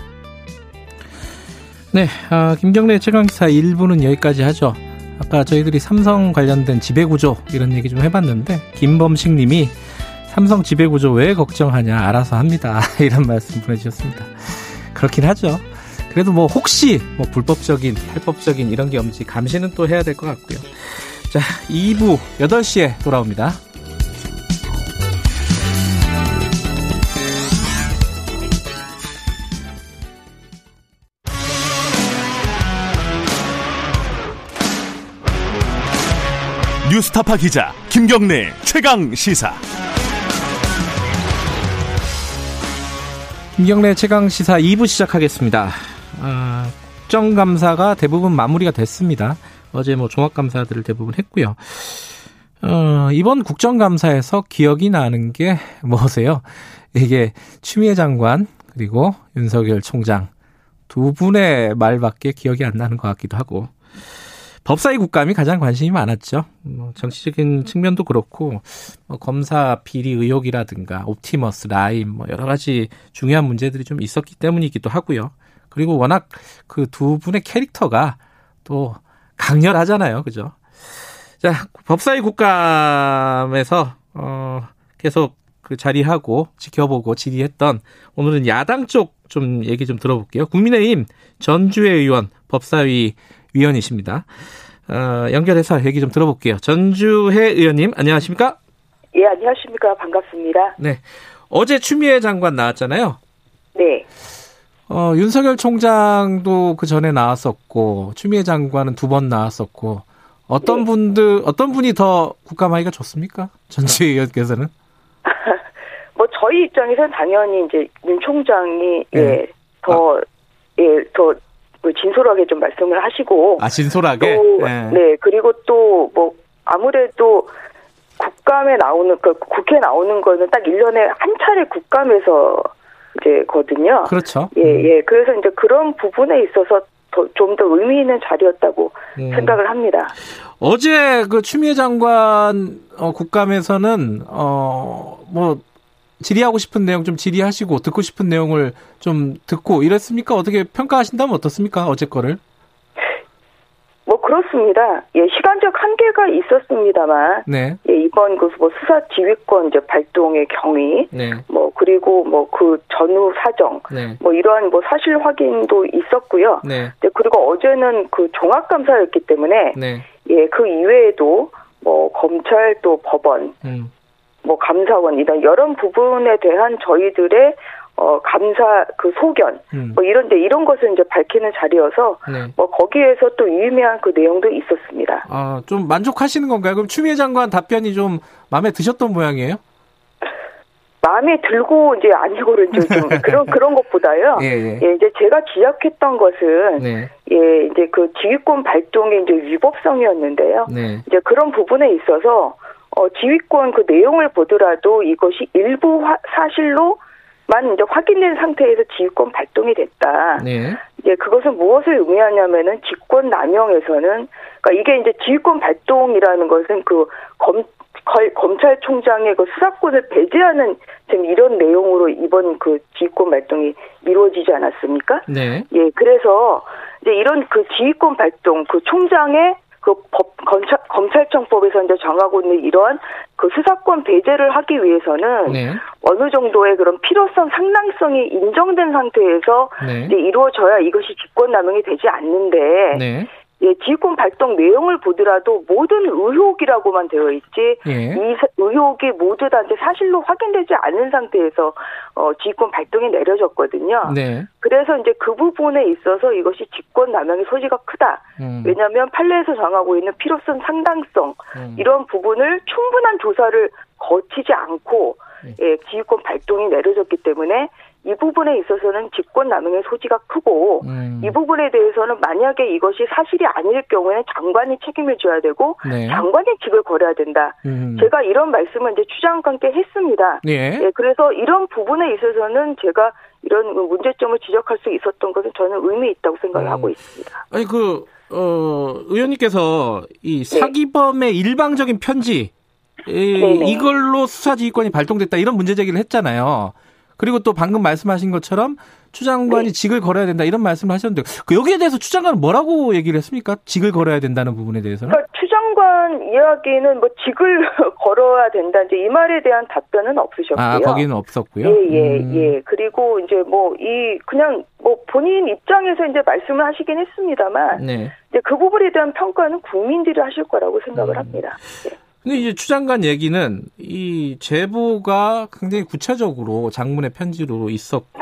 네, 아, 김경래 최강기사 1부는 여기까지 하죠. 아까 저희들이 삼성 관련된 지배구조 이런 얘기 좀 해봤는데 김범식 님이 삼성 지배구조 왜 걱정하냐 알아서 합니다. 이런 말씀 보내주셨습니다. 그렇긴 하죠. 그래도 뭐 혹시 뭐 불법적인, 탈법적인 이런 게 없는지 감시는 또 해야 될 것 같고요. 자, 2부 8시에 돌아옵니다. 뉴스타파 기자 김경래 최강 시사. 김경래 최강 시사 2부 시작하겠습니다. 아, 국정감사가 대부분 마무리가 됐습니다. 어제 뭐 종합감사들을 대부분 했고요. 어, 이번 국정감사에서 기억이 나는 게 뭐세요? 이게 추미애 장관 그리고 윤석열 총장 두 분의 말밖에 기억이 안 나는 것 같기도 하고 법사위 국감이 가장 관심이 많았죠. 뭐 정치적인 측면도 그렇고 뭐 검사 비리 의혹이라든가 옵티머스 라임 뭐 여러 가지 중요한 문제들이 좀 있었기 때문이기도 하고요. 그리고 워낙 그 두 분의 캐릭터가 또 강렬하잖아요. 그죠? 자, 법사위 국감에서 어 계속 그 자리하고 지켜보고 질의했던 오늘은 야당 쪽 좀 얘기 좀 들어볼게요. 국민의힘 전주회 의원 법사위 위원이십니다. 어, 연결해서 얘기 좀 들어볼게요. 전주혜 의원님, 안녕하십니까? 예, 안녕하십니까. 반갑습니다. 네. 어제 추미애 장관 나왔잖아요. 네. 어, 윤석열 총장도 그 전에 나왔었고, 추미애 장관은 두 번 나왔었고, 어떤 네. 분들, 어떤 분이 더 국감하기가 좋습니까? 전주혜 의원께서는? 뭐, 저희 입장에서는 당연히 이제 윤 총장이, 네. 예, 더, 아. 예, 더그 진솔하게 좀 말씀을 하시고 아 진솔하게 또, 네. 네 그리고 또 뭐 아무래도 국감에 나오는 그 국회 나오는 거는 딱 1년에 한 차례 국감에서 이제거든요. 그렇죠. 예, 음. 예. 그래서 이제 그런 부분에 있어서 좀더 의미 있는 자리였다고 음. 생각을 합니다. 어제 그 추미애 장관 어, 국감에서는 어 뭐 질의하고 싶은 내용 좀 질의하시고 듣고 싶은 내용을 좀 듣고 이랬습니까? 어떻게 평가하신다면 어떻습니까? 어제 거를? 뭐 그렇습니다. 예, 시간적 한계가 있었습니다만, 네. 예, 이번 그 뭐 수사 지휘권 이제 발동의 경위, 네. 뭐 그리고 뭐 그 전후 사정, 네. 뭐 이러한 뭐 사실 확인도 있었고요. 네. 네, 그리고 어제는 그 종합 감사였기 때문에, 네. 예, 그 이외에도 뭐 검찰 또 법원, 음. 뭐 감사원 이런 여러 부분에 대한 저희들의 어 감사 그 소견 음. 뭐 이런 데 이런 것을 이제 밝히는 자리여서 네. 뭐 거기에서 또 유의미한 그 내용도 있었습니다. 아 좀 만족하시는 건가요? 그럼 추미애 장관 답변이 좀 마음에 드셨던 모양이에요? 마음에 들고 이제 아니고를 좀, 좀 그런 그런 것보다요. 예, 예. 예, 이제 제가 지적했던 것은 네. 예 이제 그 지휘권 발동의 이제 위법성이었는데요. 네. 이제 그런 부분에 있어서 어, 지휘권 그 내용을 보더라도 이것이 일부 화, 사실로 만 이제 확인된 상태에서 지휘권 발동이 됐다. 네. 이제 그것은 무엇을 의미하냐면은 직권 남용에서는 그러니까 이게 이제 지휘권 발동이라는 것은 그 검, 검찰총장의 그 수사권을 배제하는 지금 이런 내용으로 이번 그 지휘권 발동이 이루어지지 않았습니까? 네. 예, 그래서 이제 이런 그 지휘권 발동, 그 총장의 그 법, 검찰, 검찰청법에서 이제 정하고 있는 이러한 그 수사권 배제를 하기 위해서는 네. 어느 정도의 그런 필요성, 상당성이 인정된 상태에서 네. 이제 이루어져야 이것이 직권남용이 되지 않는데 네. 예, 지휘권 발동 내용을 보더라도 모든 의혹이라고만 되어 있지 예. 이 의혹이 모두 다 이제 사실로 확인되지 않은 상태에서 어, 지휘권 발동이 내려졌거든요. 네. 그래서 이제 그 부분에 있어서 이것이 직권 남용의 소지가 크다. 음. 왜냐하면 판례에서 정하고 있는 필요성, 상당성 음. 이런 부분을 충분한 조사를 거치지 않고 네. 예, 지휘권 발동이 내려졌기 때문에 이 부분에 있어서는 직권남용의 소지가 크고 음. 이 부분에 대해서는 만약에 이것이 사실이 아닐 경우에는 장관이 책임을 져야 되고 네. 장관이 직을 걸어야 된다. 음. 제가 이런 말씀을 이제 추장과 함께 했습니다. 네. 예, 그래서 이런 부분에 있어서는 제가 이런 문제점을 지적할 수 있었던 것은 저는 의미 있다고 생각을 음. 하고 있습니다. 아니 그 어, 의원님께서 이 네. 사기범의 네. 일방적인 편지 이, 이걸로 수사지휘권이 발동됐다 이런 문제 제기를 했잖아요. 그리고 또 방금 말씀하신 것처럼 추 장관이 네. 직을 걸어야 된다 이런 말씀을 하셨는데 그 여기에 대해서 추 장관은 뭐라고 얘기를 했습니까? 직을 걸어야 된다는 부분에 대해서는? 그러니까 추 장관 이야기는 뭐 직을 걸어야 된다 이제 이 말에 대한 답변은 없으셨고요. 아 거기는 없었고요. 예예 예, 음. 예. 그리고 이제 뭐 이 그냥 뭐 본인 입장에서 이제 말씀을 하시긴 했습니다만 네. 이제 그 부분에 대한 평가는 국민들이 하실 거라고 생각을 음. 합니다. 네. 근데 이제 추 장관 얘기는 이 제보가 굉장히 구체적으로 장문의 편지로 있었고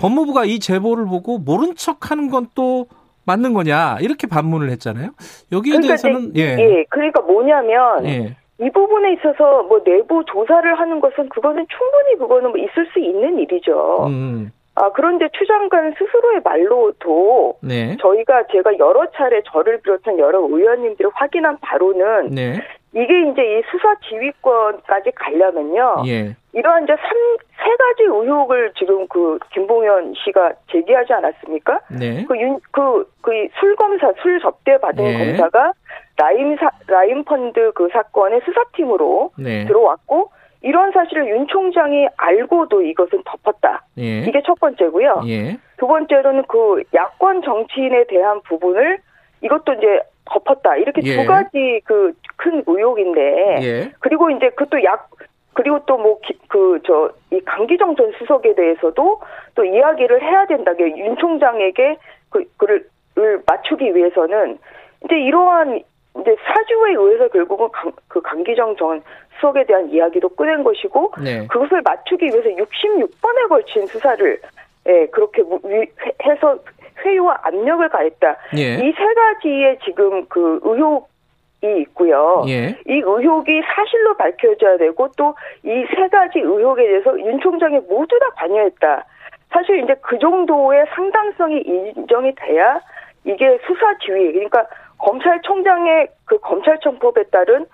법무부가 이 제보를 보고 모른 척 하는 건 또 맞는 거냐 이렇게 반문을 했잖아요. 여기에 그러니까 대해서는 예. 예. 그러니까 뭐냐면 예. 이 부분에 있어서 뭐 내부 조사를 하는 것은 그거는 충분히 그거는 뭐 있을 수 있는 일이죠. 음. 아, 그런데 추 장관 스스로의 말로도 네. 저희가 제가 여러 차례 저를 비롯한 여러 의원님들이 확인한 바로는 네. 이게 이제 이 수사 지휘권까지 가려면요. 예. 이러한 이제 3, 세 가지 의혹을 지금 그 김봉현 씨가 제기하지 않았습니까? 네. 그 윤, 그, 그 술 검사, 술 접대 받은 네. 검사가 라임 사, 라임 펀드 그 사건의 수사팀으로 네. 들어왔고 이런 사실을 윤 총장이 알고도 이것은 덮었다. 예. 이게 첫 번째고요. 예. 두 번째로는 그 야권 정치인에 대한 부분을 이것도 이제 덮었다. 이렇게 예. 두 가지 그 큰 의혹인데. 예. 그리고 이제 그것도 약 그리고 또 뭐 그 저 이 강기정 전 수석에 대해서도 또 이야기를 해야 된다. 윤 총장에게 그 그를 맞추기 위해서는 이제 이러한 이제 사주에 의해서 결국은 강, 그 강기정 전 수석에 대한 이야기도 꺼낸 것이고 네. 그것을 맞추기 위해서 66번에 걸친 수사를 예, 그렇게 해서 회유와 압력을 가했다. 예. 이세 가지의 지금 그 의혹 이 있고요. 예. 이 의혹이 사실로 밝혀져야 되고 또 이 세 가지 의혹에 대해서 윤 총장이 모두 다 관여했다. 사실 이제 그 정도의 상당성이 인정이 돼야 이게 수사 지휘 그러니까 검찰총장의 그 검찰청법에 따른 서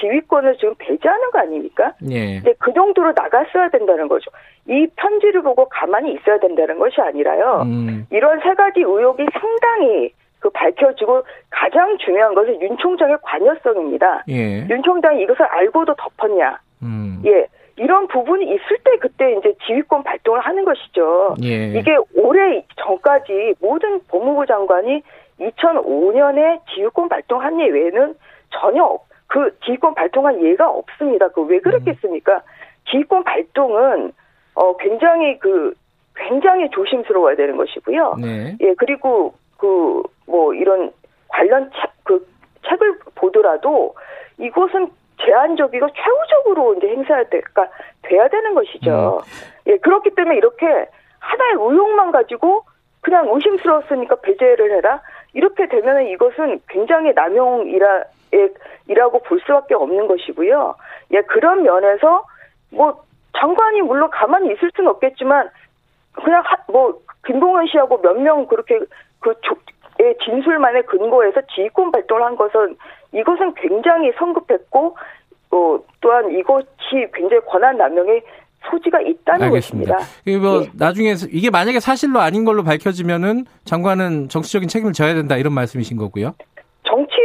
지휘권을 지금 배제하는 거 아닙니까? 예. 근데 그 정도로 나갔어야 된다는 거죠. 이 편지를 보고 가만히 있어야 된다는 것이 아니라요. 음. 이런 세 가지 의혹이 상당히 그 밝혀지고 가장 중요한 것은 윤 총장의 관여성입니다. 예. 윤 총장이 이것을 알고도 덮었냐. 음. 예. 이런 부분이 있을 때 그때 이제 지휘권 발동을 하는 것이죠. 예. 이게 올해 전까지 모든 법무부 장관이 2005년에 지휘권 발동한 예 외에는 전혀 없, 그 지휘권 발동한 예가 없습니다. 그 왜 그랬겠습니까? 음. 지휘권 발동은 어 굉장히 그 굉장히 조심스러워야 되는 것이고요. 네. 예 그리고 그 뭐 이런 관련 책, 그 책을 보더라도 이것은 제한적이고 최후적으로 이제 행사할 때가 돼야 되는 것이죠. 음. 예 그렇기 때문에 이렇게 하나의 의혹만 가지고 그냥 의심스러웠으니까 배제를 해라 이렇게 되면 이것은 굉장히 남용이라 이라고 볼 수밖에 없는 것이고요. 예, 그런 면에서 뭐 장관이 물론 가만히 있을 수는 없겠지만 그냥 하, 뭐 김봉현 씨하고 몇 명 그렇게 그 조, 의 진술만에 근거해서 지휘권 발동을 한 것은 이것은 굉장히 성급했고 어, 또한 이것이 굉장히 권한 남용의 소지가 있다는 알겠습니다. 것입니다. 이게 뭐 예. 나중에 이게 만약에 사실로 아닌 걸로 밝혀지면은 장관은 정치적인 책임을 져야 된다 이런 말씀이신 거고요.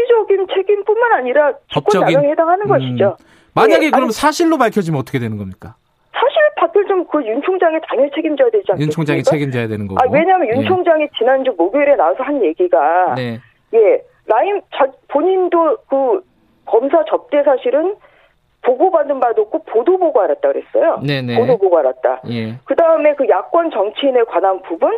정치적인 책임뿐만 아니라 법적인 해당하는 음. 것이죠. 만약에 예. 그럼 아니, 사실로 밝혀지면 어떻게 되는 겁니까? 사실 밝혀지면 그윤 총장이 당연히 책임져야 되지 않겠습니까? 윤 총장이 책임져야 되는 거고. 아, 왜냐하면 윤 예. 총장이 지난주 목요일에 나와서 한 얘기가 네. 예 라임 본인도 그 검사 접대 사실은 보고받은 바도 없고 보도 보고 알았다 그랬어요. 네네. 보도 보고 알았다. 예. 그 다음에 그 야권 정치인에 관한 부분,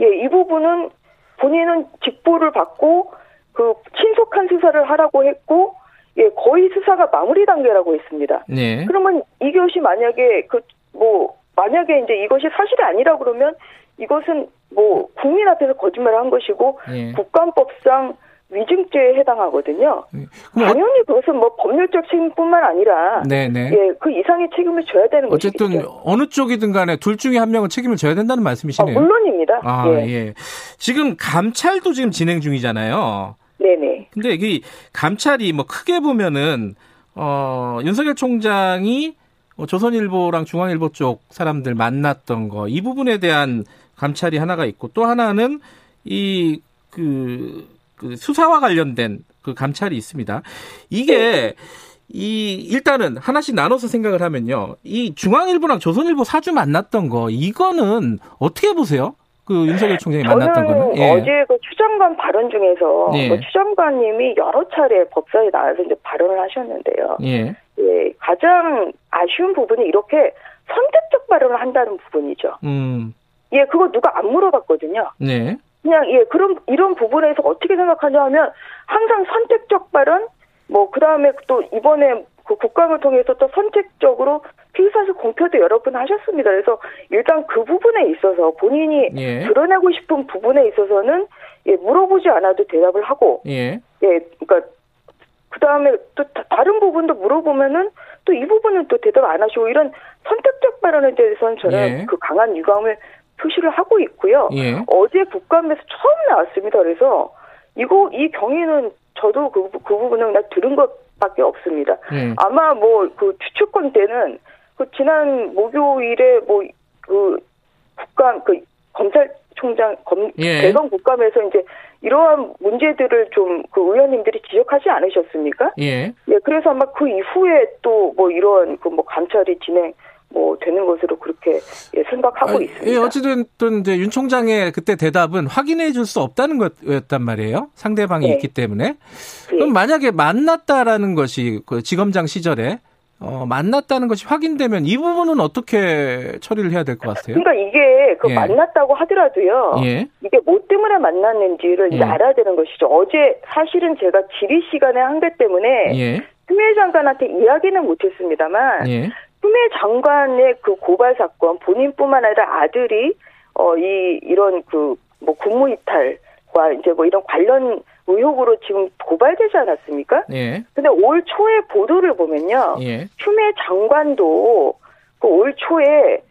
예, 이 부분은 본인은 직보를 받고 그 신속한 수사를 하라고 했고, 예, 거의 수사가 마무리 단계라고 했습니다. 네. 그러면 이것이 만약에 그 뭐 만약에 이제 이것이 사실이 아니라 그러면 이것은 뭐 국민 앞에서 거짓말을 한 것이고 네. 국간법상 위증죄에 해당하거든요. 네. 당연히 그것은 뭐 법률적 책임뿐만 아니라 네네. 예, 그 이상의 책임을 져야 되는 거죠. 어쨌든 것이겠죠. 어느 쪽이든 간에 둘 중에 한 명은 책임을 져야 된다는 말씀이시네요. 아, 물론입니다. 아, 예. 예. 지금 감찰도 지금 진행 중이잖아요. 네네. 근데 이 감찰이 뭐 크게 보면은 어, 윤석열 총장이 뭐 조선일보랑 중앙일보 쪽 사람들 만났던 거 이 부분에 대한 감찰이 하나가 있고 또 하나는 이 그 그 수사와 관련된 그 감찰이 있습니다. 이게 이 일단은 하나씩 나눠서 생각을 하면요. 이 중앙일보랑 조선일보 사주 만났던 거 이거는 어떻게 보세요? 그 윤석열 총장이 만났던 거는 예. 어제 그 추장관 발언 중에서 예. 그 추장관님이 여러 차례 법사에 나와서 이제 발언을 하셨는데요. 예. 예. 가장 아쉬운 부분이 이렇게 선택적 발언을 한다는 부분이죠. 음. 예, 그거 누가 안 물어봤거든요. 네. 그냥 예 그런 이런 부분에서 어떻게 생각하냐 하면 항상 선택적 발언 뭐 그다음에 또 이번에 그 국감을 통해서 또 선택적으로 피의사실 공표도 여러 번 하셨습니다. 그래서 일단 그 부분에 있어서 본인이 예. 드러내고 싶은 부분에 있어서는 예, 물어보지 않아도 대답을 하고 예, 예 그러니까 그 다음에 또 다른 부분도 물어보면은 또 이 부분은 또 대답 안 하시고 이런 선택적 발언에 대해서는 저는 예. 그 강한 유감을 표시를 하고 있고요. 예. 어제 국감에서 처음 나왔습니다. 그래서 이거 이 경위는 저도 그, 그 부분은 그냥 들은 것밖에 없습니다. 예. 아마 뭐 그 추측권 때는 그 지난 목요일에 뭐 그 국감 그 검찰총장 검 예. 대검 국감에서 이제 이러한 문제들을 좀 그 의원님들이 지적하지 않으셨습니까? 예. 예. 그래서 아마 그 이후에 또 뭐 이런 그 뭐 감찰이 진행 뭐 되는 것으로 그렇게 예, 생각하고 아, 있습니다. 예, 어찌든 이제 윤 총장의 그때 대답은 확인해 줄 수 없다는 것이었단 말이에요. 상대방이 네. 있기 때문에. 네. 그럼 만약에 만났다라는 것이 그 지검장 시절에 어, 만났다는 것이 확인되면 이 부분은 어떻게 처리를 해야 될 것 같아요? 그러니까 이게 그 예. 만났다고 하더라도요. 예. 이게 뭐 때문에 만났는지를 예. 알아야 되는 것이죠. 어제 사실은 제가 질의 시간에 한게 때문에 예. 추미애 장관한테 이야기는 못했습니다만 예. 추미애 장관의 그 고발 사건 본인뿐만 아니라 아들이 어 이 이런 그 뭐 국무 이탈과 이제 뭐 이런 관련 의혹으로 지금 고발되지 않았습니까? 예. 근데 올 초에 보도를 보면요. 예. 추미애 장관도 그 올 초에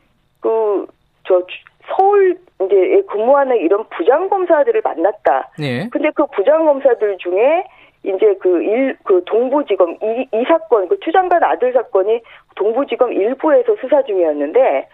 그 저 서울 이제 근무하는 이런 부장 검사들을 만났다. 예. 근데 그 부장 검사들 중에 이제 그 일, 그 동부지검 이, 이 사건, 그 추장관 아들 사건이 동부지검 일부에서 수사 중이었는데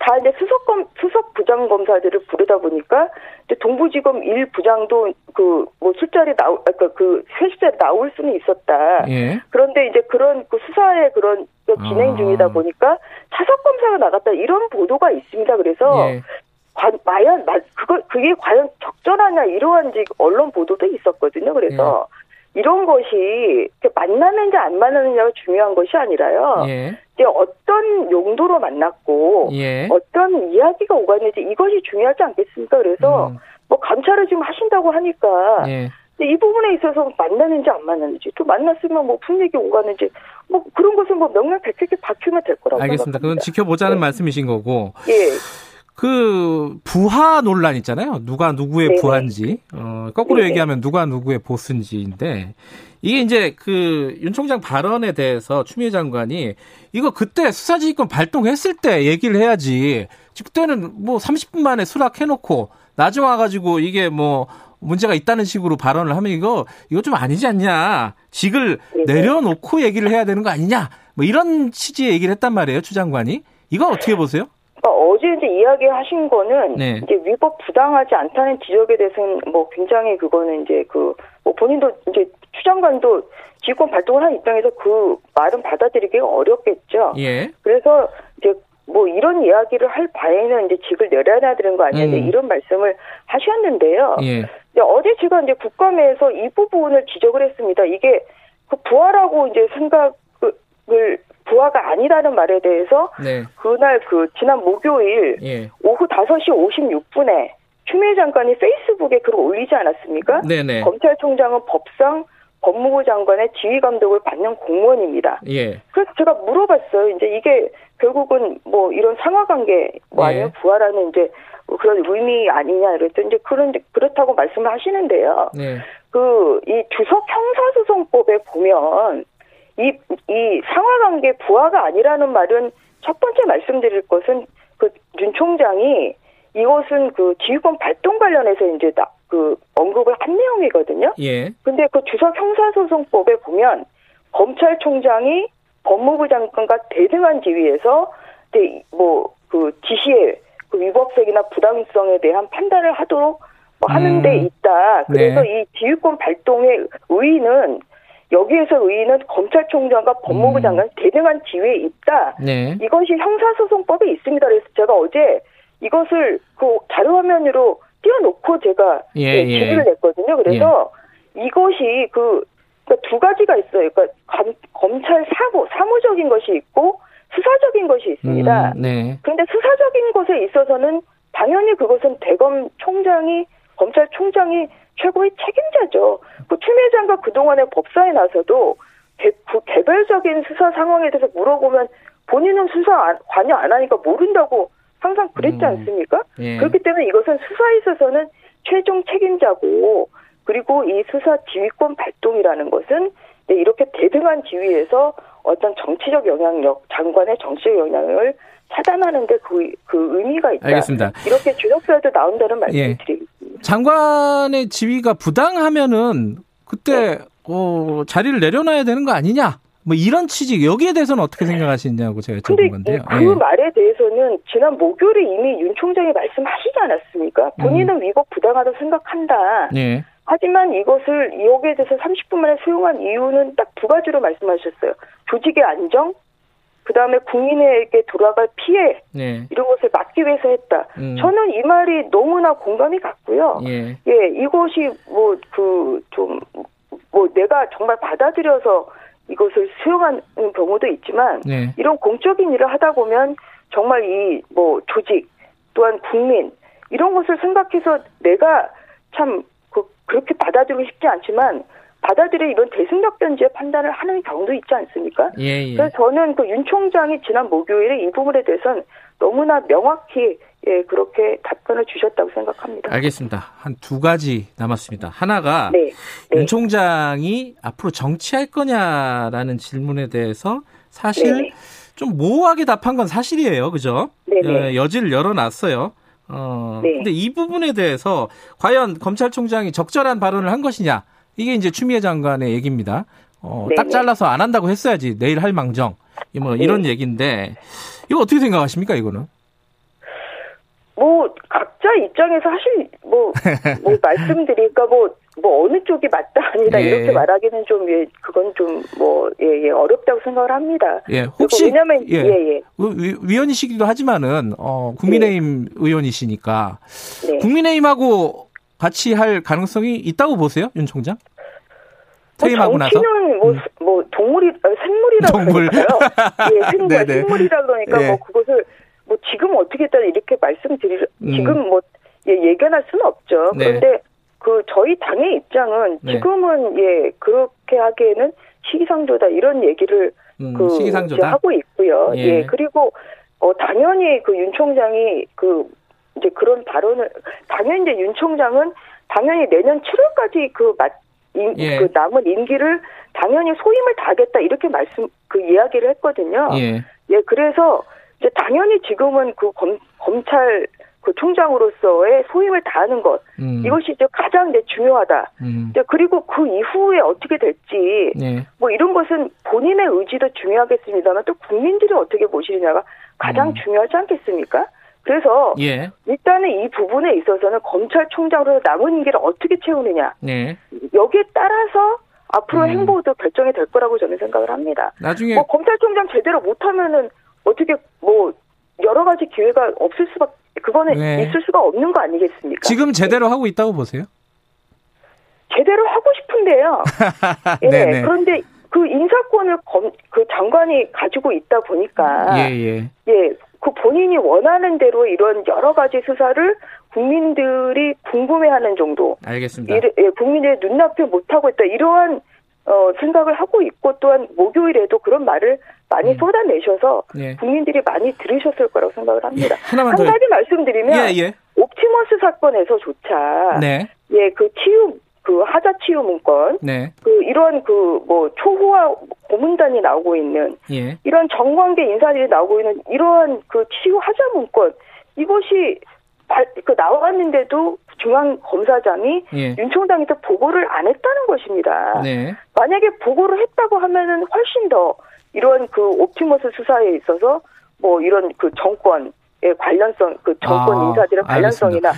다 이제 수석 검 수석 부장 검사들을 부르다 보니까 이제 동부지검 일 부장도 그 뭐 술자리 나올 그러니까 그 회식자리 나올 수는 있었다. 예. 그런데 이제 그런 그 수사에 그런 진행 아. 중이다 보니까 차석 검사가 나갔다 이런 보도가 있습니다. 그래서 예. 과, 과연 그거 그게 과연 적절하냐 이러한 언론 보도도 있었거든요. 그래서 예. 이런 것이 만나는지 안 만나느냐가 중요한 것이 아니라요. 예. 이제 어떤 용도로 만났고 예. 어떤 이야기가 오가는지 이것이 중요하지 않겠습니까? 그래서 음. 뭐 감찰을 지금 하신다고 하니까 예. 이 부분에 있어서 만나는지 안 만나는지 또 만났으면 뭐 분위기 오가는지 뭐 그런 것은 뭐 명명백백히 밝히면 될 거라고 알겠습니다. 생각합니다. 그건 지켜보자는 네. 말씀이신 거고. 예. 그 부하 논란 있잖아요. 누가 누구의 네 부하인지 어, 거꾸로 네 얘기하면 누가 누구의 보스인지인데 이게 이제 그 윤 총장 발언에 대해서 추미애 장관이 이거 그때 수사지휘권 발동했을 때 얘기를 해야지. 그때는 뭐 30분 만에 수락해놓고 나중에 와가지고 이게 뭐 문제가 있다는 식으로 발언을 하면 이거 이거 좀 아니지 않냐. 직을 네 내려놓고 얘기를 해야 되는 거 아니냐. 뭐 이런 취지의 얘기를 했단 말이에요, 추 장관이. 이거 어떻게 보세요? 그러니까 어제 이제 이야기하신 거는 네. 이제 위법 부당하지 않다는 지적에 대해서는 뭐 굉장히 그거는 이제 그 뭐 본인도 이제 추장관도 지휘권 발동을 한 입장에서 그 말은 받아들이기 어렵겠죠. 예. 그래서 이제 뭐 이런 이야기를 할 바에는 이제 직을 내려놔야 되는 거 아니냐 음. 이런 말씀을 하셨는데요. 예. 어제 제가 이제 국감에서 이 부분을 지적을 했습니다. 이게 그 부하라고 이제 생각을 부하가 아니라는 말에 대해서 네. 그날 그 지난 목요일 예. 오후 5시 56분에 추미애 장관이 페이스북에 글을 올리지 않았습니까? 네네. 검찰총장은 법상 법무부 장관의 지휘 감독을 받는 공무원입니다. 예. 그래서 제가 물어봤어요. 이제 이게 결국은 뭐 이런 상하 관계 뭐 아니면 예. 부하라는 이제 그런 의미 아니냐 이랬더니 이제 그런 그렇다고 말씀을 하시는데요. 네. 그이 주석 형사소송법에 보면 이, 이 상하관계 부하가 아니라는 말은 첫 번째 말씀드릴 것은 그 윤 총장이 이것은 그 지휘권 발동 관련해서 이제 나, 그 언급을 한 내용이거든요. 예. 근데 그 주석 형사소송법에 보면 검찰총장이 법무부 장관과 대등한 지위에서 뭐그 지시에 그 위법성이나 부당성에 대한 판단을 하도록 뭐 하는 데 음. 있다. 그래서 네. 이 지휘권 발동의 의의는 여기에서 의의는 검찰총장과 법무부 음. 장관 대등한 지위에 있다. 네. 이것이 형사소송법에 있습니다. 그래서 제가 어제 이것을 그 자료 화면으로 띄워놓고 제가 예, 네, 질의를 예. 냈거든요. 그래서 예. 이것이 그, 그러니까 두 가지가 있어요. 그러니까 검, 검찰 사무, 사무적인 것이 있고 수사적인 것이 있습니다. 음, 네. 그런데 수사적인 것에 있어서는 당연히 그것은 대검 총장이 검찰총장이 최고의 책임자죠. 그 추미애 장관 그동안에 법사에 나서도 개, 그 개별적인 수사 상황에 대해서 물어보면 본인은 수사 관여 안 하니까 모른다고 항상 그랬지 음, 않습니까? 예. 그렇기 때문에 이것은 수사에 있어서는 최종 책임자고 그리고 이 수사 지휘권 발동이라는 것은 이렇게 대등한 지위에서 어떤 정치적 영향력, 장관의 정치적 영향을 차단하는데 그, 그 의미가 있다. 알겠습니다. 이렇게 주석서에도 나온다는 말씀을 예. 드리겠습니다. 장관의 지위가 부당하면은 그때 네. 어, 자리를 내려놔야 되는 거 아니냐? 뭐 이런 취지 여기에 대해서는 어떻게 생각하시냐고 제가 여쭤본 건데요. 그 예. 말에 대해서는 지난 목요일에 이미 윤 총장이 말씀하시지 않았습니까? 본인은 음. 위법 부당하다고 생각한다. 예. 하지만 이것을 여기에 대해서 30분 만에 수용한 이유는 딱 두 가지로 말씀하셨어요. 조직의 안정, 그 다음에 국민에게 돌아갈 피해 네. 이런 것을 막기 위해서 했다. 음. 저는 이 말이 너무나 공감이 갔고요. 예, 예 이것이 뭐 그좀뭐 내가 정말 받아들여서 이것을 수용하는 경우도 있지만 네. 이런 공적인 일을 하다 보면 정말 이 뭐 조직 또한 국민 이런 것을 생각해서 내가 참 그, 그렇게 받아들이고 싶지 않지만 받아들여 이런 대승력 변지의 판단을 하는 경우도 있지 않습니까? 예, 예. 그래서 저는 그 윤 총장이 지난 목요일에 이 부분에 대해서는 너무나 명확히 예, 그렇게 답변을 주셨다고 생각합니다. 알겠습니다. 한 두 가지 남았습니다. 하나가 네, 네. 윤 총장이 앞으로 정치할 거냐라는 질문에 대해서 사실 네. 좀 모호하게 답한 건 사실이에요. 그죠? 네, 네. 여지를 열어놨어요. 어, 네. 근데 이 부분에 대해서 과연 검찰총장이 적절한 발언을 한 것이냐? 이게 이제 추미애 장관의 얘기입니다. 어, 딱 잘라서 안 한다고 했어야지 내일 할 망정. 뭐 이런 얘기인데 이거 어떻게 생각하십니까 이거는? 뭐 각자 입장에서 사실 뭐, 뭐 말씀드리니까 뭐, 뭐 어느 쪽이 맞다 아니다 예. 이렇게 말하기는 좀 예, 그건 좀뭐 예, 예, 어렵다고 생각을 합니다. 예, 혹시 왜냐면 예, 예, 예. 위원이시기도 하지만은 어, 국민의힘 네. 의원이시니까 네. 국민의힘하고 같이 할 가능성이 있다고 보세요, 윤 총장? 퇴임하고 뭐 나서? 뭐, 음. 뭐 동물이 어, 생물이라고 동물. 그러니까요. 예, 생물, 생물이라 그러니까 예. 뭐 그것을 뭐 지금 어떻게 했다 이렇게 말씀드릴 음. 지금 뭐 예, 예견할 수는 없죠. 네. 그런데 그 저희 당의 입장은 네. 지금은 예 그렇게 하기에는 시기상조다 이런 얘기를 음, 그 시기상조다? 하고 있고요. 예. 예. 그리고 어 당연히 그 윤 총장이 그 이제 그런 발언을 당연히 이제 윤 총장은 당연히 내년 7월까지 그 맞, 임, 예. 그 남은 임기를 당연히 소임을 다하겠다 이렇게 말씀 그 이야기를 했거든요. 예. 예 그래서 이제 당연히 지금은 그 검, 검찰 그 총장으로서의 소임을 다하는 것 음. 이것이 이제 가장 이제 중요하다. 음. 이제 그리고 그 이후에 어떻게 될지 네. 뭐 이런 것은 본인의 의지도 중요하겠습니다만 또 국민들이 어떻게 보시느냐가 가장 음. 중요하지 않겠습니까? 그래서 예. 일단은 이 부분에 있어서는 검찰총장으로 남은 임기를 어떻게 채우느냐 네. 여기에 따라서 앞으로 음. 행보도 결정이 될 거라고 저는 생각을 합니다. 나중에 뭐 검찰총장 제대로 못하면은 어떻게 뭐 여러 가지 기회가 없을 수밖에 그거는 네. 있을 수가 없는 거 아니겠습니까? 지금 제대로 하고 있다고 보세요? 제대로 하고 싶은데요. 예, 그런데 그 인사권을 검, 그 장관이 가지고 있다 보니까 예, 예. 예, 그 본인이 원하는 대로 이런 여러 가지 수사를 국민들이 궁금해하는 정도. 알겠습니다. 이 예, 국민의 눈앞에 못하고 있다. 이러한 어, 생각을 하고 있고 또한 목요일에도 그런 말을 많이 음. 쏟아내셔서 예. 국민들이 많이 들으셨을 거라고 생각을 합니다. 예, 한 가지 말씀드리면 예, 예. 옵티머스 사건에서조차 네. 예, 그 치유 그 하자 치유 문건, 네. 그 이런 그 뭐 초호화 고문단이 나오고 있는 예. 이런 정관계 인사들이 나오고 있는 이러한 그 치유 하자 문건 이것이 그 나왔는데도 중앙 검사장이 예. 윤 총장한테 보고를 안 했다는 것입니다. 네. 만약에 보고를 했다고 하면은 훨씬 더 이런 그 옵티머스 수사에 있어서 뭐 이런 그 정권의 관련성, 그 정권 아, 인사들의 관련성이나 어,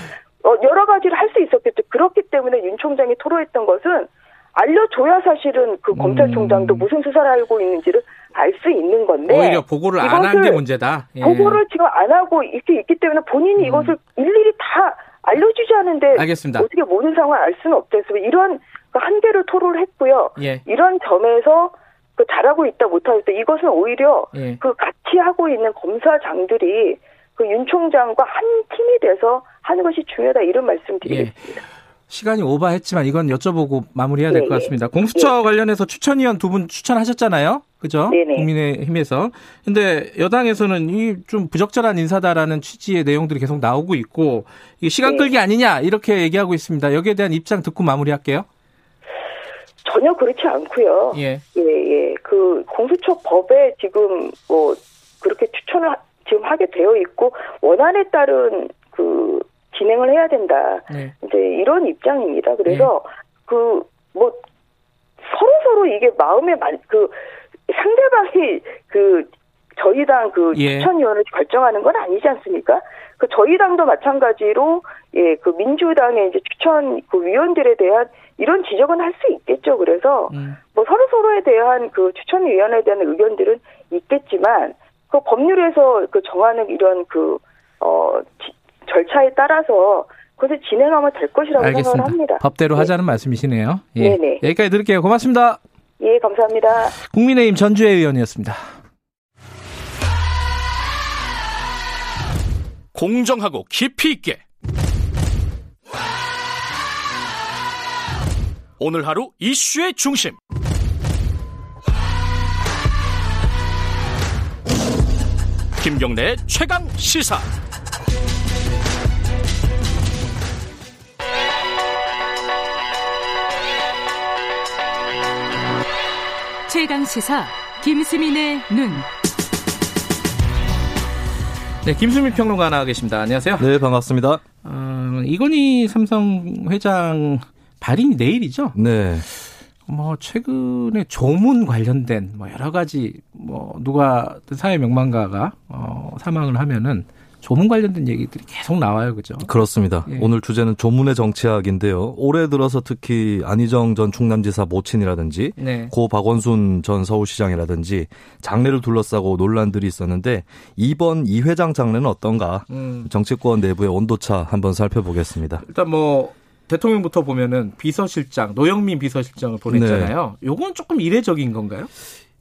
여러 가지를 할 수 있었겠죠. 그렇기 때문에 윤 총장이 토로했던 것은 알려줘야 사실은 그 음. 검찰총장도 무슨 수사를 알고 있는지를 알 수 있는 건데 오히려 보고를 안 한 게 문제다. 예. 보고를 지금 안 하고 이렇게 있기 때문에 본인이 음. 이것을 일일이 다 알려주지 않은데 알겠습니다. 어떻게 모든 상황을 알 수는 없겠어요. 이런 그 한계를 토로를 했고요. 예. 이런 점에서 그 잘하고 있다 못하고 있다 이것은 오히려 예. 그 같이 하고 있는 검사장들이 그 윤 총장과 한 팀이 돼서 하는 것이 중요하다 이런 말씀 드리겠습니다. 예. 시간이 오버했지만 이건 여쭤보고 마무리해야 될것 네, 네. 같습니다. 공수처 네. 관련해서 추천위원 두 분 추천하셨잖아요. 그죠? 네네. 국민의힘에서. 근데 여당에서는 이 좀 부적절한 인사다라는 취지의 내용들이 계속 나오고 있고 이게 시간 네. 끌기 아니냐 이렇게 얘기하고 있습니다. 여기에 대한 입장 듣고 마무리할게요. 전혀 그렇지 않고요. 예. 예, 예. 그 공수처 법에 지금 뭐 그렇게 추천을 지금 하게 되어 있고 원안에 따른 그 진행을 해야 된다. 네. 이제 이런 입장입니다. 그래서 네. 그뭐 서로 서로 이게 마음에 그 상대방이 그 저희 당그 예. 추천위원을 결정하는 건 아니지 않습니까? 그 저희 당도 마찬가지로 예 그 민주당의 이제 추천 그 위원들에 대한 이런 지적은 할 수 있겠죠. 그래서 음. 뭐 서로 서로에 대한 그 추천위원에 대한 의견들은 있겠지만 그 법률에서 그 정하는 이런 그어 절차에 따라서 그것을 진행하면 될 것이라고 알겠습니다. 생각을 합니다. 법대로 네. 하자는 말씀이시네요. 예. 네네. 여기까지 들을게요. 고맙습니다. 예, 감사합니다. 국민의힘 전주혜 의원이었습니다. 공정하고 깊이 있게 오늘 하루 이슈의 중심 김경래 최강 시사 최강 시사 김수민의 눈. 네, 김수민 평론가 나와 계십니다. 안녕하세요. 네, 반갑습니다. 어, 이건희 삼성 회장 발인이 내일이죠? 네. 뭐 최근에 조문 관련된 뭐 여러 가지 뭐 누가 사회 명망가가 어 사망을 하면은 조문 관련된 얘기들이 계속 나와요, 그죠? 그렇습니다. 예. 오늘 주제는 조문의 정치학인데요. 올해 들어서 특히 안희정 전 충남지사 모친이라든지 네. 고 박원순 전 서울시장이라든지 장례를 둘러싸고 논란들이 있었는데 이번 이 회장 장례는 어떤가? 음. 정치권 내부의 온도차 한번 살펴보겠습니다. 일단 뭐 대통령부터 보면은 비서실장 노영민 비서실장을 보냈잖아요. 네. 요건 조금 이례적인 건가요?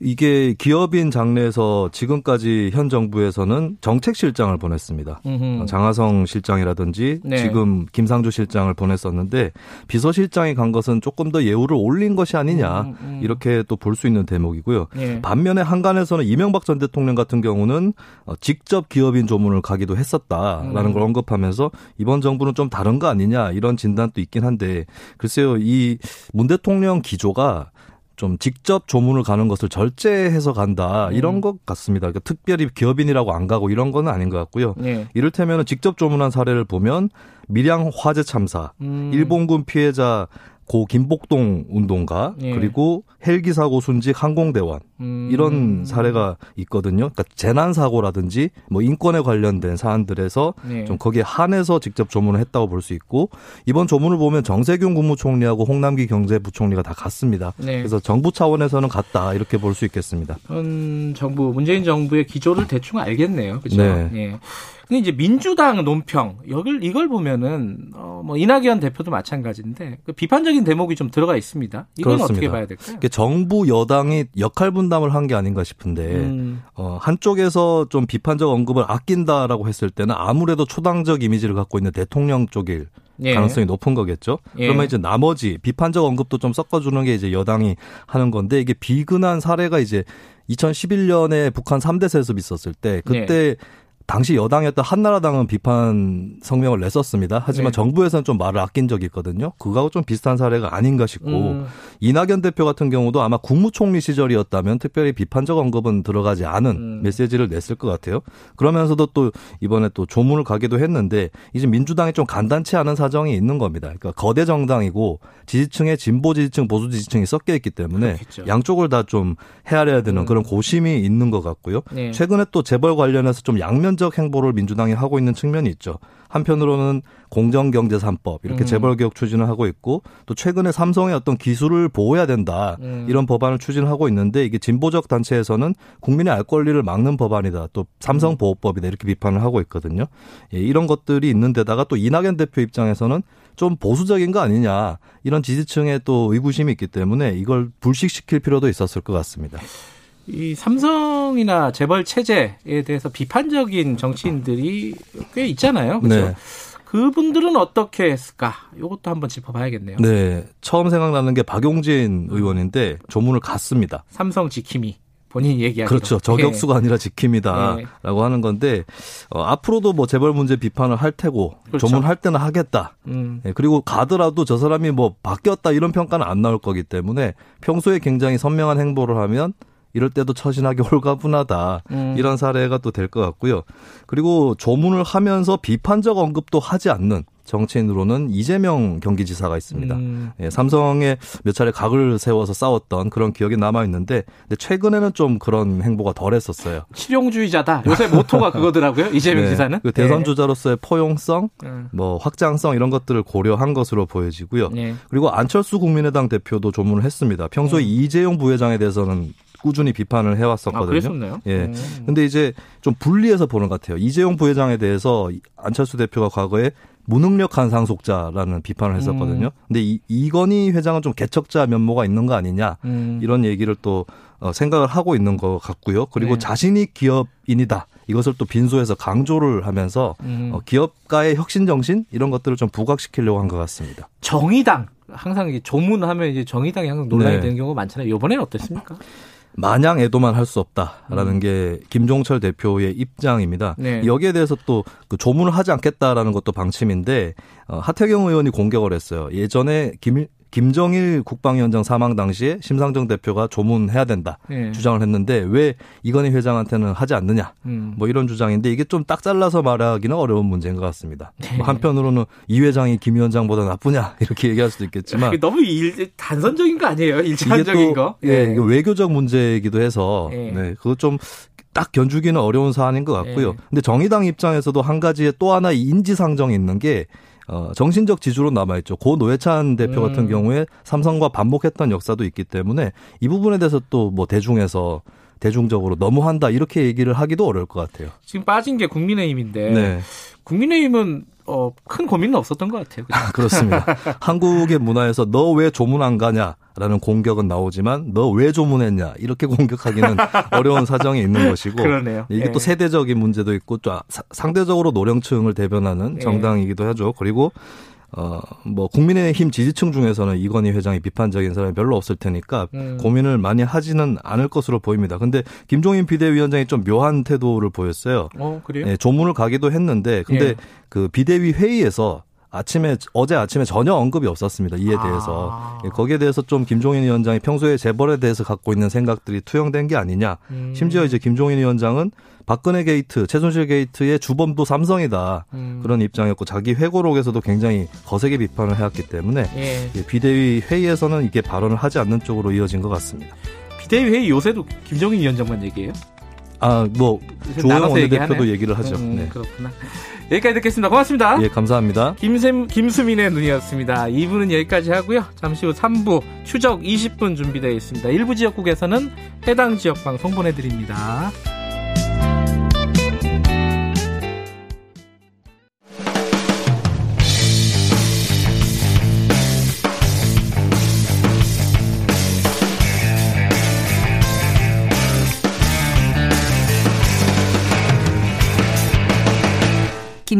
이게 기업인 장례에서 지금까지 현 정부에서는 정책 실장을 보냈습니다. 음흠. 장하성 실장이라든지 네. 지금 김상조 실장을 보냈었는데 비서실장이 간 것은 조금 더 예우를 올린 것이 아니냐 음, 음. 이렇게 또 볼 수 있는 대목이고요. 네. 반면에 한간에서는 이명박 전 대통령 같은 경우는 어, 직접 기업인 조문을 가기도 했었다라는 음. 걸 언급하면서 이번 정부는 좀 다른 거 아니냐 이런 진단도 있긴 한데 글쎄요 이 문 대통령 기조가 좀 직접 조문을 가는 것을 절제해서 간다 이런 음. 것 같습니다. 그러니까 특별히 기업인이라고 안 가고 이런 건 아닌 것 같고요. 네. 이를테면 직접 조문한 사례를 보면 밀양 화재 참사, 음. 일본군 피해자 고 김복동 운동가 예. 그리고 헬기 사고 순직 항공대원 음. 이런 사례가 있거든요. 그러니까 재난 사고라든지 뭐 인권에 관련된 사안들에서 예. 좀 거기에 한해서 직접 조문을 했다고 볼 수 있고 이번 조문을 보면 정세균 국무총리하고 홍남기 경제부총리가 다 갔습니다. 네. 그래서 정부 차원에서는 갔다 이렇게 볼 수 있겠습니다. 현 정부 문재인 정부의 기조를 대충 알겠네요. 그렇죠? 네. 예. 근데 이제 민주당 논평 여길 이걸 보면은 어뭐 이낙연 대표도 마찬가지인데 그 비판적인 대목이 좀 들어가 있습니다. 이건 그렇습니다. 어떻게 봐야 될까요? 정부 여당이 역할 분담을 한 게 아닌가 싶은데 음. 어 한쪽에서 좀 비판적 언급을 아낀다라고 했을 때는 아무래도 초당적 이미지를 갖고 있는 대통령 쪽일 예. 가능성이 높은 거겠죠. 예. 그러면 이제 나머지 비판적 언급도 좀 섞어주는 게 이제 여당이 하는 건데 이게 비근한 사례가 이제 2011년에 북한 3대 세습 있었을 때 그때 예. 당시 여당이었던 한나라당은 비판 성명을 냈었습니다. 하지만 네. 정부에서는 좀 말을 아낀 적이 있거든요. 그거하고 좀 비슷한 사례가 아닌가 싶고 음. 이낙연 대표 같은 경우도 아마 국무총리 시절이었다면 특별히 비판적 언급은 들어가지 않은 음. 메시지를 냈을 것 같아요. 그러면서도 또 이번에 또 조문을 가기도 했는데 이제 민주당이 좀 간단치 않은 사정이 있는 겁니다. 그러니까 거대 정당이고 지지층에 진보 지지층, 보수 지지층이 섞여 있기 때문에 그렇겠죠. 양쪽을 다 좀 헤아려야 되는 음. 그런 고심이 있는 것 같고요. 네. 최근에 또 재벌 관련해서 좀 양면 비판적 행보를 민주당이 하고 있는 측면이 있죠. 한편으로는 공정경제 3법 이렇게 음. 재벌 개혁 추진을 하고 있고 또 최근에 삼성의 어떤 기술을 보호해야 된다 음. 이런 법안을 추진하고 있는데 이게 진보적 단체에서는 국민의 알 권리를 막는 법안이다 또 삼성 음. 보호법이다 이렇게 비판을 하고 있거든요. 예, 이런 것들이 있는데다가 또 이낙연 대표 입장에서는 좀 보수적인 거 아니냐 이런 지지층의 또 의구심이 있기 때문에 이걸 불식시킬 필요도 있었을 것 같습니다. 이 삼성이나 재벌 체제에 대해서 비판적인 정치인들이 꽤 있잖아요. 그렇죠? 네. 그분들은 어떻게 했을까? 이것도 한번 짚어봐야겠네요. 네. 처음 생각나는 게 박용진 의원인데 조문을 갔습니다. 삼성 지킴이. 본인 얘기하기로. 그렇죠. 저격수가 네. 아니라 지킴이다라고 네. 하는 건데 어, 앞으로도 뭐 재벌 문제 비판을 할 테고 그렇죠. 조문할 때는 하겠다. 음. 네, 그리고 가더라도 저 사람이 뭐 바뀌었다 이런 평가는 안 나올 거기 때문에 평소에 굉장히 선명한 행보를 하면 이럴 때도 처신하기 홀가분하다. 음. 이런 사례가 또 될 것 같고요. 그리고 조문을 하면서 비판적 언급도 하지 않는 정치인으로는 이재명 경기지사가 있습니다. 음. 예, 삼성에 몇 차례 각을 세워서 싸웠던 그런 기억이 남아 있는데 근데 최근에는 좀 그런 행보가 덜했었어요. 실용주의자다. 요새 모토가 그거더라고요. 이재명 네, 지사는 그 대선 네. 주자로서의 포용성, 음. 뭐 확장성 이런 것들을 고려한 것으로 보여지고요. 네. 그리고 안철수 국민의당 대표도 조문을 했습니다. 평소 에 음. 이재용 부회장에 대해서는 꾸준히 비판을 해왔었거든요. 아, 그랬었나요? 예. 음. 근데 이제 좀 분리해서 보는 것 같아요. 이재용 부회장에 대해서 안철수 대표가 과거에 무능력한 상속자라는 비판을 했었거든요. 음. 근데 이, 이건희 회장은 좀 개척자 면모가 있는 거 아니냐 음. 이런 얘기를 또 어, 생각을 하고 있는 것 같고요. 그리고 네. 자신이 기업인이다. 이것을 또 빈소에서 강조를 하면서 음. 어, 기업가의 혁신 정신 이런 것들을 좀 부각시키려고 한 것 같습니다. 정의당 항상 조문하면 이제 정의당이 항상 논란이 네. 되는 경우가 많잖아요. 이번에는 어땠습니까? 마냥 애도만 할 수 없다라는 음. 게 김종철 대표의 입장입니다. 네. 여기에 대해서 또 그 조문을 하지 않겠다라는 것도 방침인데 어, 하태경 의원이 공격을 했어요. 예전에 김 김정일 국방위원장 사망 당시에 심상정 대표가 조문해야 된다 네. 주장을 했는데 왜 이건희 회장한테는 하지 않느냐 음. 뭐 이런 주장인데 이게 좀 딱 잘라서 말하기는 어려운 문제인 것 같습니다. 네. 뭐 한편으로는 이 회장이 김 위원장보다 나쁘냐 이렇게 얘기할 수도 있겠지만 너무 일, 단선적인 거 아니에요 일차적인 거? 예, 네. 외교적 문제이기도 해서 네, 네 그거 좀딱 견주기는 어려운 사안인 것 같고요. 네. 근데 정의당 입장에서도 한 가지의 또 하나 인지상정이 있는 게 어, 정신적 지주로 남아있죠. 고 노회찬 대표 음. 같은 경우에 삼성과 반복했던 역사도 있기 때문에 이 부분에 대해서 또 뭐 대중에서 대중적으로 너무한다 이렇게 얘기를 하기도 어려울 것 같아요. 지금 빠진 게 국민의힘인데 네. 국민의힘은 어, 큰 고민은 없었던 것 같아요. 아, 그렇습니다. 한국의 문화에서 너 왜 조문 안 가냐라는 공격은 나오지만 너 왜 조문했냐 이렇게 공격하기는 어려운 사정이 있는 것이고 그러네요. 이게 네. 또 세대적인 문제도 있고 또 상대적으로 노령층을 대변하는 네. 정당이기도 하죠. 그리고 어, 뭐, 국민의힘 지지층 중에서는 이건희 회장이 비판적인 사람이 별로 없을 테니까 음. 고민을 많이 하지는 않을 것으로 보입니다. 근데 김종인 비대위원장이 좀 묘한 태도를 보였어요. 어, 그래요? 네, 조문을 가기도 했는데, 근데 예. 그 비대위 회의에서 아침에 어제 아침에 전혀 언급이 없었습니다. 이에 대해서 아. 예, 거기에 대해서 좀 김종인 위원장이 평소에 재벌에 대해서 갖고 있는 생각들이 투영된 게 아니냐. 음. 심지어 이제 김종인 위원장은 박근혜 게이트, 최순실 게이트의 주범도 삼성이다. 음. 그런 입장이었고 자기 회고록에서도 굉장히 거세게 비판을 해왔기 때문에 예. 예, 비대위 회의에서는 이게 발언을 하지 않는 쪽으로 이어진 것 같습니다. 비대위 회의 요새도 김종인 위원장만 얘기해요? 아, 뭐 조영 원내대표도 얘기를 하죠. 음, 네. 그렇구나. 여기까지 듣겠습니다. 고맙습니다. 예, 감사합니다. 김샘, 김수민의 눈이었습니다. 2부는 여기까지 하고요. 잠시 후 3부 추적 20분 준비되어 있습니다. 일부 지역국에서는 해당 지역 방송 보내드립니다.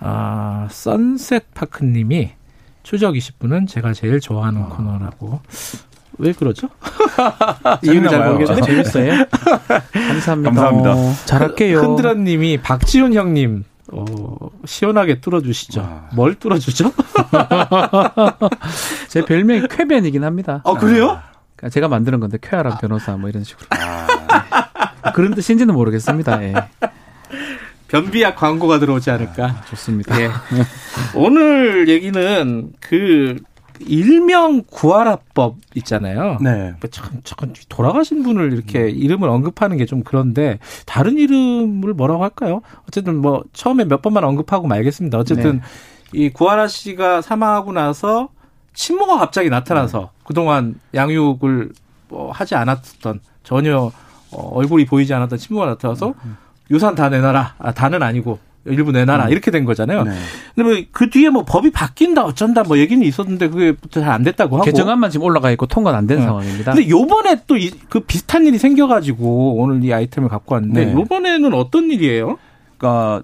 아, 선셋 파크님이 추적 20분은 제가 제일 좋아하는 어. 코너라고. 왜 그러죠? 이유는 잘 모르겠는데 재밌어요. 감사합니다. 감사합니다. 잘할게요. 흔드라님이 박지훈 형님 어, 시원하게 뚫어주시죠. 아. 뭘 뚫어주죠? 제 별명이 쾌변이긴 합니다. 아, 그래요? 아, 제가 만드는 건데, 쾌아람 변호사, 뭐 이런 식으로. 아. 그런 뜻인지는 모르겠습니다. 예. 변비약 광고가 들어오지 않을까. 아, 좋습니다. 예. 오늘 얘기는 그 일명 구하라법 있잖아요. 네. 뭐 참, 참 돌아가신 분을 이렇게 음. 이름을 언급하는 게 좀 그런데 다른 이름을 뭐라고 할까요? 어쨌든 뭐 처음에 몇 번만 언급하고 말겠습니다. 어쨌든 네. 이 구하라 씨가 사망하고 나서 친모가 갑자기 나타나서 네. 그동안 양육을 뭐 하지 않았던 전혀 어, 얼굴이 보이지 않았던 친모가 나타나서 음. 음. 유산 다 내놔라. 아, 다는 아니고 일부 내놔라 음. 이렇게 된 거잖아요. 네. 근데 뭐 그 뒤에 뭐 법이 바뀐다 어쩐다 뭐 얘기는 있었는데 그게 잘 안 됐다고 하고 개정안만 지금 올라가 있고 통과는 안된 네. 상황입니다. 근데 요번에 또 그 비슷한 일이 생겨가지고 오늘 이 아이템을 갖고 왔는데 네. 요번에는 어떤 일이에요? 그러니까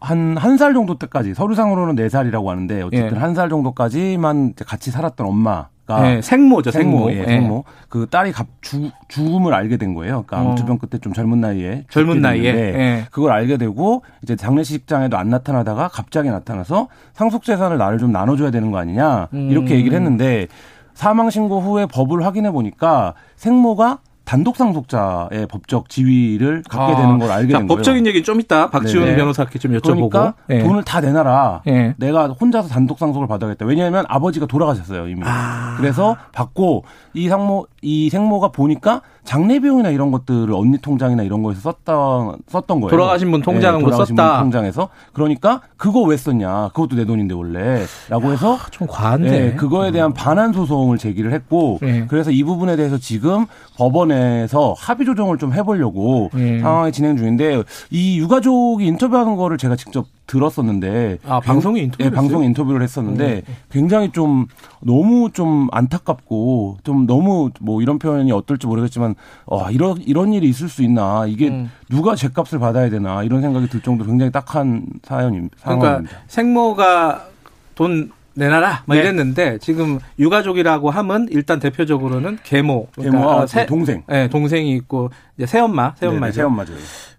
한한 살 정도 때까지 서류상으로는 네 살이라고 하는데 어쨌든 예. 한살 정도까지만 같이 살았던 엄마 네, 생모죠, 생모. 생모. 예, 생모. 그 딸이 갑, 주, 죽음을 알게 된 거예요. 그러니까 어. 암투병 끝에 좀 젊은 나이에 젊은 나이에 예. 그걸 알게 되고 이제 장례식장에도 안 나타나다가 갑자기 나타나서 상속 재산을 나를 좀 나눠줘야 되는 거 아니냐 이렇게 음. 얘기를 했는데 사망 신고 후에 법을 확인해 보니까 생모가 단독 상속자의 법적 지위를 갖게 아, 되는 걸 알게 자, 된 거예요. 법적인 얘기 좀 이따 박지원 변호사께 좀 여쭤보고. 그러니까 네. 돈을 다 내놔라. 네. 내가 혼자서 단독 상속을 받아야겠다. 왜냐하면 아버지가 돌아가셨어요 이미. 아. 그래서 받고 이 상모 이 생모가 보니까 장례 비용이나 이런 것들을 언니 통장이나 이런 거에서 썼던 썼던 거예요. 돌아가신 분 통장으로 네, 돌아가신 썼다. 분 통장에서 그러니까 그거 왜 썼냐? 그것도 내 돈인데 원래라고 해서 야, 좀 과한데. 네, 그거에 대한 반환 소송을 제기를 했고 네. 그래서 이 부분에 대해서 지금 법원에서 합의 조정을 좀 해보려고 네. 상황이 진행 중인데 이 유가족이 인터뷰하는 거를 제가 직접 들었었는데 아 방송에 인터뷰 네, 방송 인터뷰를 했었는데 음. 굉장히 좀 너무 좀 안타깝고 좀 너무 뭐 이런 표현이 어떨지 모르겠지만 어 이런 이런 일이 있을 수 있나 이게 음. 누가 죄값을 받아야 되나 이런 생각이 들 정도로 굉장히 딱한 사연입니다. 그러니까 생모가 돈 내놔라 뭐 네. 이랬는데 지금 유가족이라고 하면 일단 대표적으로는 계모 그러니까 계모 아, 새, 동생 네, 동생이 있고 이제 새엄마 새엄마죠 새엄마죠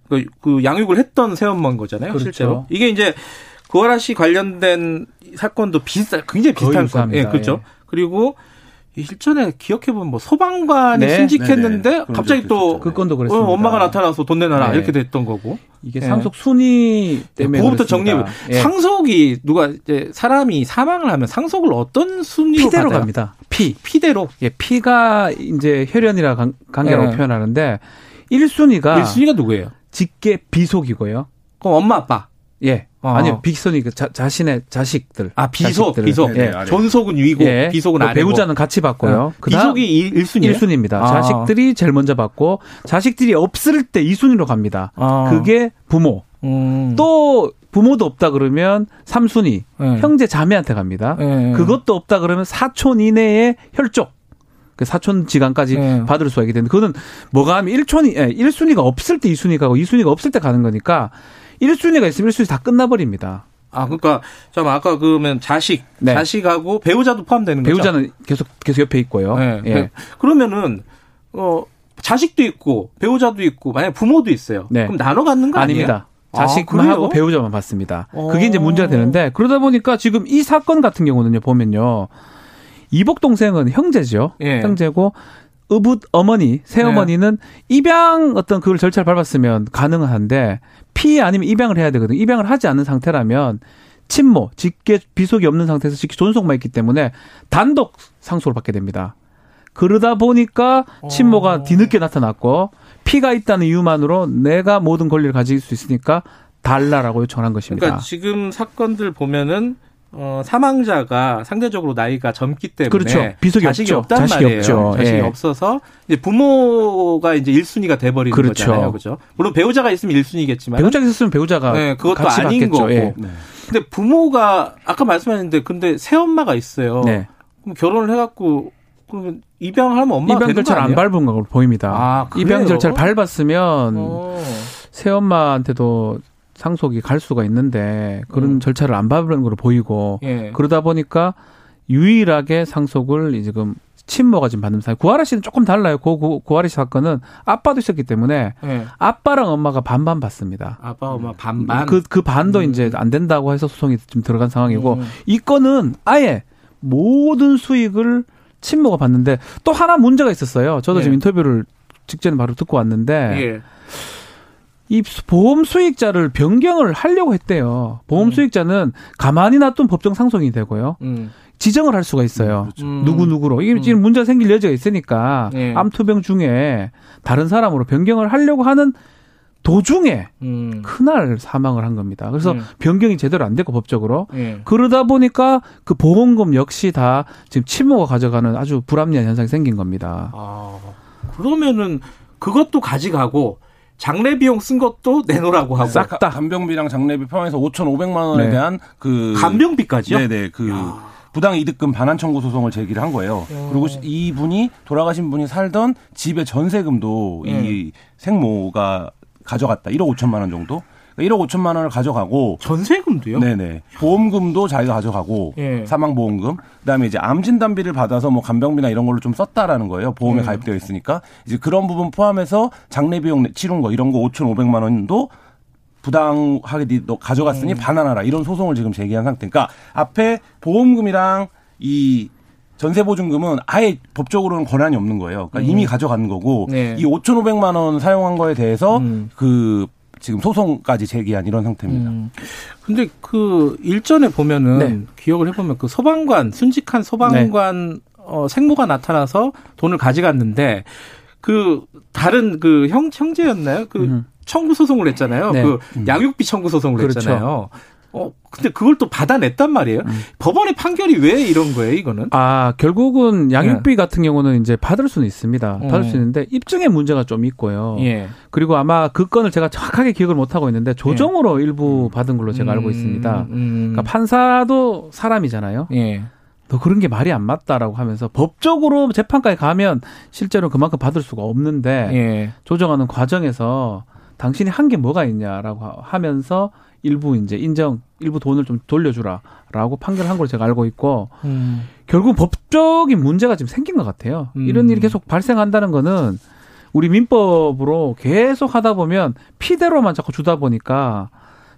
그, 그 양육을 했던 새엄마인 거잖아요 그렇죠. 실제로 이게 이제 구하라 씨 관련된 사건도 비슷 굉장히 비슷한 거 예, 그렇죠 예. 그리고 일전에 기억해보면 뭐 소방관이 네. 순직했는데 네, 네. 갑자기 또 그 건도 그랬습니다. 어, 엄마가 나타나서 돈 내놔라 네. 이렇게 됐던 거고 이게 네. 상속 순위 때문에 그거부터 정리 예. 상속이 누가 이제 사람이 사망을 하면 상속을 어떤 순위로 피대로 받아요? 갑니다. 피 피대로 예 피가 이제 혈연이라 관계라고 네. 표현하는데 1순위가 1순위가 누구예요? 직계 비속이고요. 그럼 엄마 아빠 예. 어. 아니요, 빅선이 그 자, 자신의 자식들. 아, 비속, 자식들. 비속. 예. 네, 존속은 위고, 예. 비속은 아래고. 배우자는 같이 받고요. 어. 비속이 1순위예요? 1순위입니다. 아. 자식들이 제일 먼저 받고, 자식들이 없을 때 2순위로 갑니다. 아. 그게 부모. 음. 또 부모도 없다 그러면 삼순위 네. 형제 자매한테 갑니다. 네. 그것도 없다 그러면 사촌 이내의 혈족 그 사촌 지간까지 네. 받을 수가 있게 되는데 그거는 뭐가 하면 1촌이 예, 1순위가 없을 때 2순위 가고 2순위가 없을 때 가는 거니까 1순위가 있으면 1순위 다 끝나버립니다. 아, 그러니까 잠깐 아까 그러면 자식, 네. 자식하고 배우자도 포함되는 거죠? 배우자는 계속 계속 옆에 있고요. 네. 예. 그러면은 어 자식도 있고 배우자도 있고 만약 부모도 있어요. 네. 그럼 나눠 갖는 거 아니에요? 아닙니다. 자식만 아, 하고 배우자만 받습니다. 그게 이제 문제가 되는데 그러다 보니까 지금 이 사건 같은 경우는요 보면요 이복 동생은 형제죠. 예. 형제고 의붓 어머니, 새어머니는 네. 입양 어떤 그걸 절차를 밟았으면 가능한데 피해 아니면 입양을 해야 되거든요. 입양을 하지 않는 상태라면 친모, 직계 비속이 없는 상태에서 직계 존속만 있기 때문에 단독 상속을 받게 됩니다. 그러다 보니까 친모가 어. 뒤늦게 나타났고 피가 있다는 이유만으로 내가 모든 권리를 가질 수 있으니까 달라라고 요청한 것입니다. 그러니까 지금 사건들 보면은 어, 사망자가 상대적으로 나이가 젊기 때문에 그렇죠. 비속이 자식이 없죠. 없단 자식이 말이에요. 없죠. 자식이 예. 없어서 이제 부모가 이제 1순위가 돼 버리는 그렇죠. 거잖아요. 그죠? 물론 배우자가 있으면 1순위겠지만 배우자가 있으면 배우자가 네, 그것도 아닌 받겠죠. 거고. 예. 네. 근데 부모가 아까 말씀하셨는데 근데 새엄마가 있어요. 네. 그럼 결혼을 해 갖고 그러면 입양을 하면 엄마가 입양 절차를 안 밟은 걸로 보입니다. 아, 입양 절차를 밟았으면 어. 새엄마한테도 상속이 갈 수가 있는데 그런 음. 절차를 안 밟은 걸로 보이고 예. 그러다 보니까 유일하게 상속을 지금 친모가 지금 받는 사이. 구하라 씨는 조금 달라요. 고, 고, 구하라 씨 사건은 아빠도 있었기 때문에 네. 아빠랑 엄마가 반반 받습니다. 아빠, 엄마 반반? 그, 그 반도 음. 이제 안 된다고 해서 소송이 좀 들어간 상황이고 음. 이 건은 아예 모든 수익을 친모가 받는데 또 하나 문제가 있었어요. 저도 예. 지금 인터뷰를 직전에 바로 듣고 왔는데 예. 이 보험 수익자를 변경을 하려고 했대요. 보험 음. 수익자는 가만히 놔둔 법정 상속이 되고요. 음. 지정을 할 수가 있어요. 음, 그렇죠. 음. 누구 누구로 이게 음. 지금 문제 생길 여지가 있으니까 예. 암투병 중에 다른 사람으로 변경을 하려고 하는 도중에 음. 그날 사망을 한 겁니다. 그래서 음. 변경이 제대로 안 되고 법적으로 예. 그러다 보니까 그 보험금 역시 다 지금 친모가 가져가는 아주 불합리한 현상이 생긴 겁니다. 아, 그러면은 그것도 가져가고 장례 비용 쓴 것도 내놓으라고 하고 싹 다 간병비랑 장례비 포함해서 5,500만 원에 네. 대한 그 간병비까지요? 네네 그 야. 부당 이득금 반환 청구 소송을 제기를 한 거예요. 어. 그리고 이분이 돌아가신 분이 살던 집의 전세금도 네. 이 생모가 가져갔다. 1억 5천만 원 정도. 1억 그러니까 5천만 원을 가져가고 전세금도요? 네네 보험금도 자기가 가져가고 예. 사망 보험금 그다음에 이제 암 진단비를 받아서 뭐 간병비나 이런 걸로 좀 썼다라는 거예요 보험에 예. 가입되어 있으니까 이제 그런 부분 포함해서 장례 비용 치른 거 이런 거 5,500만 원도 부당하게 너 가져갔으니 음. 반환하라 이런 소송을 지금 제기한 상태. 그러니까 앞에 보험금이랑 이 전세보증금은 아예 법적으로는 권한이 없는 거예요. 그러니까 음. 이미 가져간 거고 네. 이 5,500만 원 사용한 거에 대해서 음. 그 지금 소송까지 제기한 이런 상태입니다. 음. 근데 그 일전에 보면은 네. 기억을 해보면 그 소방관 순직한 소방관 네. 어, 생모가 나타나서 돈을 가져갔는데 그 다른 그 형 형제였나요? 그 음. 청구 소송을 했잖아요. 네. 그 음. 양육비 청구 소송을 그렇죠. 했잖아요. 어, 근데 그걸 또 받아냈단 말이에요. 음. 법원의 판결이 왜 이런 거예요, 이거는? 아, 결국은 양육비 예. 같은 경우는 이제 받을 수는 있습니다. 받을 음. 수 있는데 입증의 문제가 좀 있고요. 예. 그리고 아마 그 건을 제가 정확하게 기억을 못 하고 있는데 조정으로 예. 일부 음. 받은 걸로 제가 알고 있습니다. 음, 음. 그러니까 판사도 사람이잖아요. 예. 너 그런 게 말이 안 맞다라고 하면서 법적으로 재판까지 가면 실제로 그만큼 받을 수가 없는데 예. 조정하는 과정에서 당신이 한 게 뭐가 있냐라고 하면서 일부 이제 인정, 일부 돈을 좀 돌려주라라고 판결한 걸로 제가 알고 있고 음. 결국 법적인 문제가 지금 생긴 것 같아요. 음. 이런 일이 계속 발생한다는 거는 우리 민법으로 계속 하다 보면 피대로만 자꾸 주다 보니까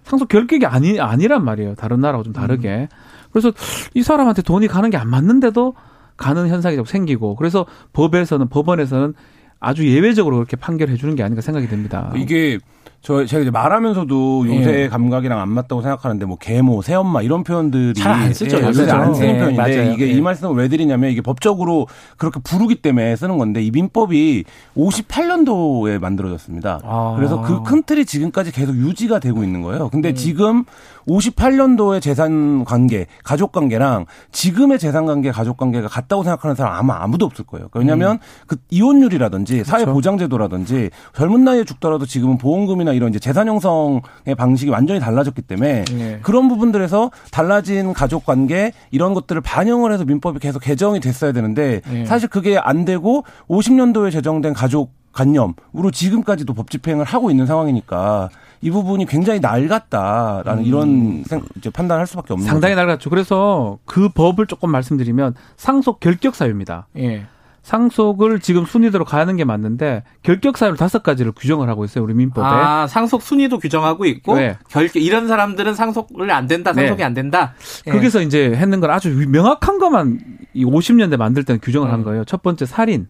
상속 결격이 아니 아니란 말이에요. 다른 나라하고 좀 다르게. 음. 그래서 이 사람한테 돈이 가는 게 안 맞는데도 가는 현상이 좀 생기고 그래서 법에서는 법원에서는 아주 예외적으로 그렇게 판결해 주는 게 아닌가 생각이 됩니다. 이게 저 제가 이제 말하면서도 요새 예. 감각이랑 안 맞다고 생각하는데 뭐 계모, 새엄마 이런 표현들이 잘안 쓰죠. 예, 요새 안 쓰는 예, 표현인데 맞아요. 이게 이 예. 말씀을 왜 드리냐면 이게 법적으로 그렇게 부르기 때문에 쓰는 건데 이 민법이 58년도에 만들어졌습니다. 아. 그래서 그 큰 틀이 지금까지 계속 유지가 되고 있는 거예요. 근데 음. 지금 58년도의 재산 관계, 가족 관계랑 지금의 재산 관계, 가족 관계가 같다고 생각하는 사람 아마 아무도 없을 거예요. 왜냐하면 음. 그 이혼율이라든지 사회 보장 제도라든지 젊은 나이에 죽더라도 지금은 보험금이나 이런 이제 재산 형성의 방식이 완전히 달라졌기 때문에 네. 그런 부분들에서 달라진 가족 관계 이런 것들을 반영을 해서 민법이 계속 개정이 됐어야 되는데 네. 사실 그게 안 되고 50년도에 제정된 가족 관념으로 지금까지도 법 집행을 하고 있는 상황이니까 이 부분이 굉장히 낡았다라는 음. 이런 생, 이제 판단할 수밖에 없는 상당히 거죠. 낡았죠. 그래서 그 법을 조금 말씀드리면 상속 결격 사유입니다. 예. 상속을 지금 순위대로 가는 게 맞는데 결격 사유를 다섯 가지를 규정을 하고 있어요 우리 민법에. 아 상속 순위도 규정하고 있고 네. 결격 이런 사람들은 상속을 안 된다, 상속이 네. 안 된다. 예. 거기서 이제 했는 건 아주 명확한 것만 이 50년대 만들 때는 규정을 음. 한 거예요. 첫 번째 살인.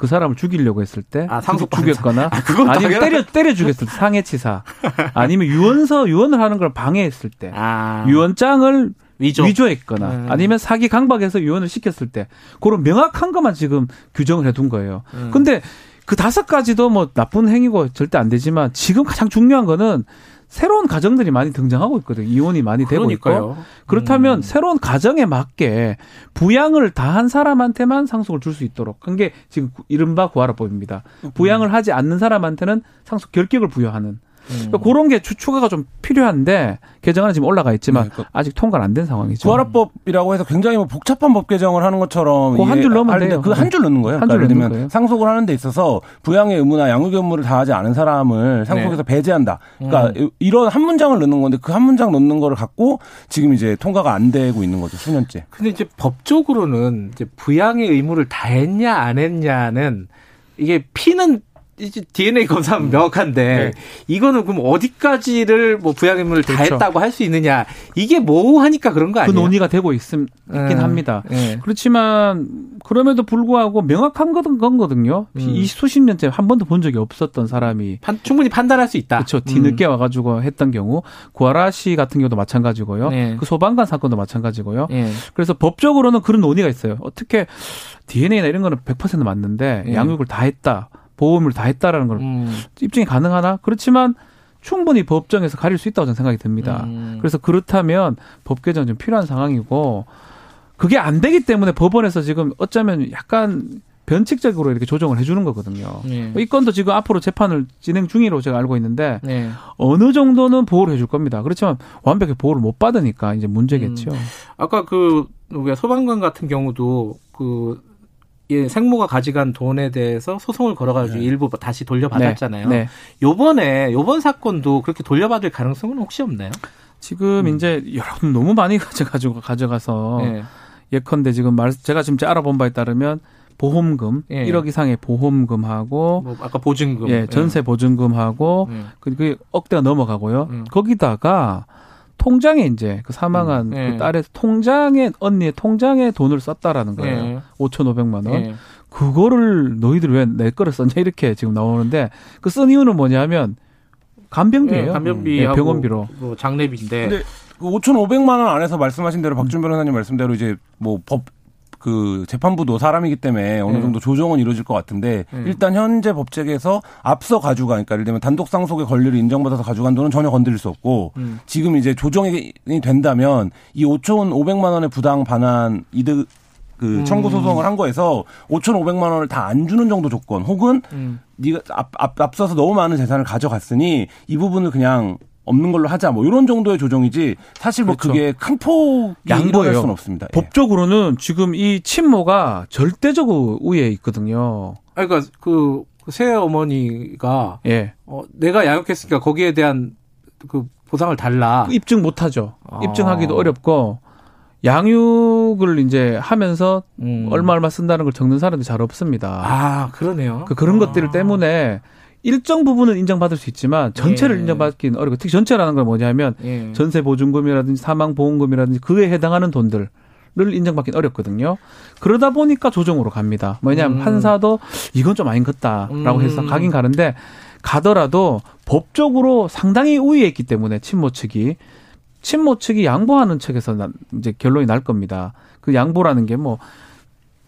그 사람을 죽이려고 했을 때 아, 상속 죽였거나 아, 니면 때려 때려 죽였을 때 상해치사 아니면 유언서 유언을 하는 걸 방해했을 때 아. 유언장을 위조. 위조 했거나 음. 아니면 사기 강박해서 유언을 시켰을 때 그런 명확한 것만 지금 규정을 해둔 거예요. 음. 근데 그 다섯 가지도 뭐 나쁜 행위고 절대 안 되지만 지금 가장 중요한 거는 새로운 가정들이 많이 등장하고 있거든요. 이혼이 많이 되고 그러니까요. 있고. 그렇다면 음. 새로운 가정에 맞게 부양을 다 한 사람한테만 상속을 줄 수 있도록 한 게 지금 이른바 구하라법입니다. 부양을 하지 않는 사람한테는 상속 결격을 부여하는 그러니까 그런 게 추가가 좀 필요한데 개정안은 지금 올라가 있지만 네, 그 아직 통과는 안 된 상황이죠. 부활법이라고 해서 굉장히 뭐 복잡한 법 개정을 하는 것처럼 그 한 줄 넣으면 돼요. 그 한 줄 넣는 거예요. 한줄 그러니까 넣는 거예요. 상속을 하는 데 있어서 부양의 의무나 양육 의무를 다하지 않은 사람을 상속에서 네. 배제한다. 그러니까 음. 이런 한 문장을 넣는 건데 그 한 문장 넣는 거를 갖고 지금 이제 통과가 안 되고 있는 거죠. 수년째. 근데 이제 법적으로는 이제 부양의 의무를 다 했냐 안 했냐는 이게 피는 DNA 검사는 음. 명확한데 네. 이거는 그럼 어디까지를 뭐 부양의무를 그렇죠. 다 했다고 할 수 있느냐 이게 모호하니까 그런 거그 아니에요? 그 논의가 되고 있음 있긴 음. 합니다. 네. 그렇지만 그럼에도 불구하고 명확한 건 거든요. 음. 이 수십 년째 한 번도 본 적이 없었던 사람이 판, 충분히 판단할 수 있다. 그렇죠. 뒤늦게 음. 와가지고 했던 경우 구하라 씨 같은 경우도 마찬가지고요. 네. 그 소방관 사건도 마찬가지고요. 네. 그래서 법적으로는 그런 논의가 있어요. 어떻게 DNA나 이런 거는 100% 맞는데 네. 양육을 다 했다. 보험을 다 했다라는 걸 음. 입증이 가능하나? 그렇지만 충분히 법정에서 가릴 수 있다고 저는 생각이 듭니다. 음. 그래서 그렇다면 법 개정 좀 필요한 상황이고 그게 안 되기 때문에 법원에서 지금 어쩌면 약간 변칙적으로 이렇게 조정을 해주는 거거든요. 네. 이 건도 지금 앞으로 재판을 진행 중이로 제가 알고 있는데 네. 어느 정도는 보호를 해줄 겁니다. 그렇지만 완벽히 보호를 못 받으니까 이제 문제겠죠. 음. 아까 그 우리가 소방관 같은 경우도 그 예, 생모가 가져간 돈에 대해서 소송을 걸어가지고 네. 일부 다시 돌려받았잖아요. 네. 네. 요번에 요번 사건도 그렇게 돌려받을 가능성은 혹시 없나요? 지금 음. 이제 여러분 너무 많이 가져가지고 가져가서 네. 예컨대 지금 말 제가 지금 알아본 바에 따르면 보험금 예. 1억 이상의 보험금하고 뭐 아까 보증금 예, 전세 예. 보증금하고 예. 그, 그 억대가 넘어가고요. 음. 거기다가 통장에 이제 그 사망한 음, 네. 그 딸의 통장에 언니의 통장에 돈을 썼다라는 거예요. 네. 5,500만 원. 네. 그거를 너희들 왜 내 거를 썼냐 이렇게 지금 나오는데 그 쓴 이유는 뭐냐면 간병비예요. 네, 간병비 네, 병원비로 뭐 장례비인데. 근데 그 5,500만 원 안에서 말씀하신 대로 박준 변호사님 말씀대로 이제 뭐 법 그 재판부도 사람이기 때문에 어느 네. 정도 조정은 이루어질 것 같은데 음. 일단 현재 법칙에서 앞서 가져가 그러니까 예를 들면 단독 상속의 권리를 인정받아서 가져간 돈은 전혀 건드릴 수 없고 음. 지금 이제 조정이 된다면 이 5천 5백만 원의 부당 반환 이득 그 음. 청구 소송을 한 거에서 5,500만 원을 다 안 주는 정도 조건 혹은 음. 네가 앞, 앞, 앞서서 너무 많은 재산을 가져갔으니 이 부분을 그냥 없는 걸로 하자 뭐 이런 정도의 조정이지 사실 뭐 그렇죠. 그게 큰 폭이 양보할 수는 없습니다. 예. 법적으로는 지금 이 친모가 절대적 우위에 있거든요. 그러니까 그 새 어머니가 예. 어, 내가 양육했으니까 거기에 대한 그 보상을 달라. 입증 못 하죠. 아. 입증하기도 어렵고 양육을 이제 하면서 음. 얼마 얼마 쓴다는 걸 적는 사람들이 잘 없습니다. 아, 그러네요. 그 그런 아. 것들 때문에 일정 부분은 인정받을 수 있지만 전체를 예. 인정받기는 어렵고 특히 전체라는 건 뭐냐면 예. 전세 보증금이라든지 사망 보험금이라든지 그에 해당하는 돈들 를 인정받기는 어렵거든요. 그러다 보니까 조정으로 갑니다. 뭐냐면 음. 판사도 이건 좀 아닌 것다라고 해서 음. 가긴 가는데 가더라도 법적으로 상당히 우위에 있기 때문에 친모 측이 친모 측이 양보하는 측에서 이제 결론이 날 겁니다. 그 양보라는 게 뭐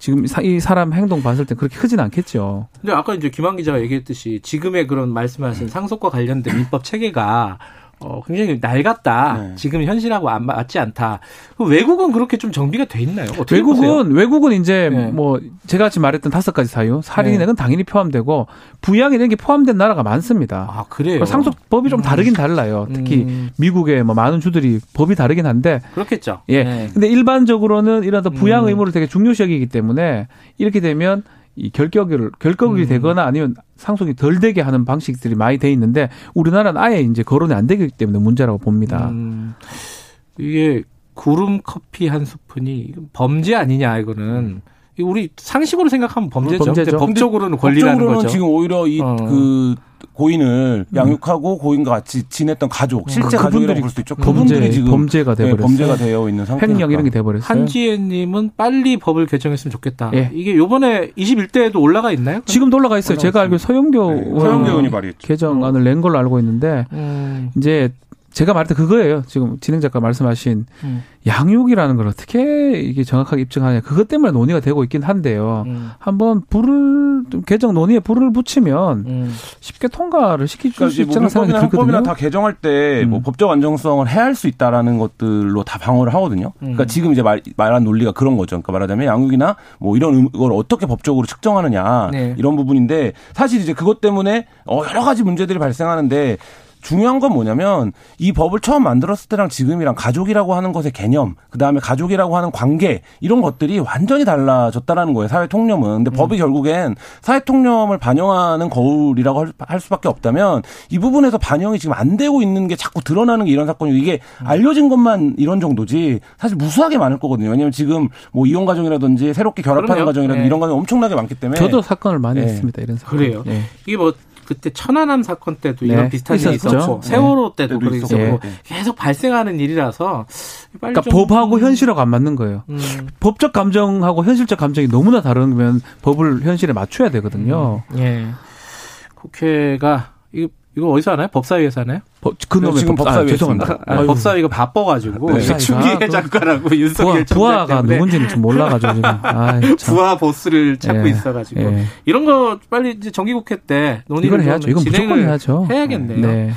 지금 이 사람 행동 봤을 때 그렇게 크진 않겠죠. 근데 아까 이제 김한 기자가 얘기했듯이 지금의 그런 말씀하신 상속과 관련된 민법 체계가 어, 굉장히 낡았다. 네. 지금 현실하고 안 맞지 않다. 외국은 그렇게 좀 정비가 돼 있나요? 외국은 보세요? 외국은 이제 네. 뭐 제가 지금 말했던 다섯 가지 사유, 살인액은 네. 당연히 포함되고 부양 이런 게 포함된 나라가 많습니다. 아 그래요? 상속법이 좀 다르긴 달라요. 특히 음. 미국의 뭐 많은 주들이 법이 다르긴 한데 그렇겠죠. 예. 네. 근데 일반적으로는 이런 부양 음. 의무를 되게 중요시 여기기 때문에 이렇게 되면 이 결격을 결격이 음. 되거나 아니면 상속이 덜 되게 하는 방식들이 많이 돼 있는데 우리나라는 아예 이제 거론이 안 되기 때문에 문제라고 봅니다. 음. 이게 구름 커피 한 스푼이 범죄 아니냐 이거는 우리 상식으로 생각하면 범죄죠. 범죄죠. 법적으로는 권리라는 법적으로는 거죠. 지금 오히려 이그 어. 고인을 음. 양육하고 고인과 같이 지냈던 가족, 실제 음. 가족이라고 볼 수도 있죠. 그분들이 지금 범죄가 되버렸어요. 네, 범죄가 되어 있는 상태. 횡령 이런 게 돼버렸어요. 한지혜님은 빨리 법을 개정했으면 좋겠다. 예. 이게 요번에 21대에도 올라가 있나요? 지금도 올라가 있어요. 제가 알기로 서영교 네, 서영교 의원이 발의했죠. 개정안을 낸 걸로 알고 있는데 음. 이제 제가 말했던 그거예요. 지금 진행 작가 말씀하신 음. 양육이라는 걸 어떻게 이게 정확하게 입증하냐. 그것 때문에 논의가 되고 있긴 한데요. 음. 한번 불을 개정 논의에 불을 붙이면 음. 쉽게 통과를 시킬 그러니까 수 있다는 생각이 들거든요. 법이나 다 개정할 때뭐 음. 법적 안정성을 해할 수 있다라는 것들로 다 방어를 하거든요. 그러니까 음. 지금 이제 말, 말한 논리가 그런 거죠. 그러니까 말하자면 양육이나 뭐 이런 걸 어떻게 법적으로 측정하느냐 네. 이런 부분인데 사실 이제 그것 때문에 어 여러 가지 문제들이 발생하는데 중요한 건 뭐냐면 이 법을 처음 만들었을 때랑 지금이랑 가족이라고 하는 것의 개념, 그 다음에 가족이라고 하는 관계 이런 것들이 완전히 달라졌다라는 거예요. 사회 통념은. 근데 음. 법이 결국엔 사회 통념을 반영하는 거울이라고 할 수밖에 없다면 이 부분에서 반영이 지금 안 되고 있는 게 자꾸 드러나는 게 이런 사건이 이게 음. 알려진 것만 이런 정도지 사실 무수하게 많을 거거든요. 왜냐하면 지금 뭐 이혼 가정이라든지 새롭게 결합하는. 가정이라든지 네. 이런 거 엄청나게 많기 때문에 저도 사건을 많이 네. 했습니다. 이런 사건. 그래요. 네. 이게 뭐 그때 천안함 사건 때도 네. 이런 비슷한 일이 있었고 네. 세월호 때도 그런 있었고 네. 계속 발생하는 일이라서 그러니까 법하고 현실하고 안 맞는 거예요. 음. 법적 감정하고 현실적 감정이 너무나 다르면 법을 현실에 맞춰야 되거든요. 음. 예. 국회가 이거 이거 어디서 하나요? 법사위에서 하나요? 법, 그놈의 지금 법, 법사위 아, 죄송합니다. 아, 법사위가 바빠가지고 네. 추기회 장관하고 윤석열 부하, 가 누군지는 좀 몰라가지고 지금 아, 부하 보스를 찾고 예. 있어가지고 예. 이런 거 빨리 이제 정기국회 때 논의를 해야죠. 이건 무조건 해야죠. 해야겠네요. 네.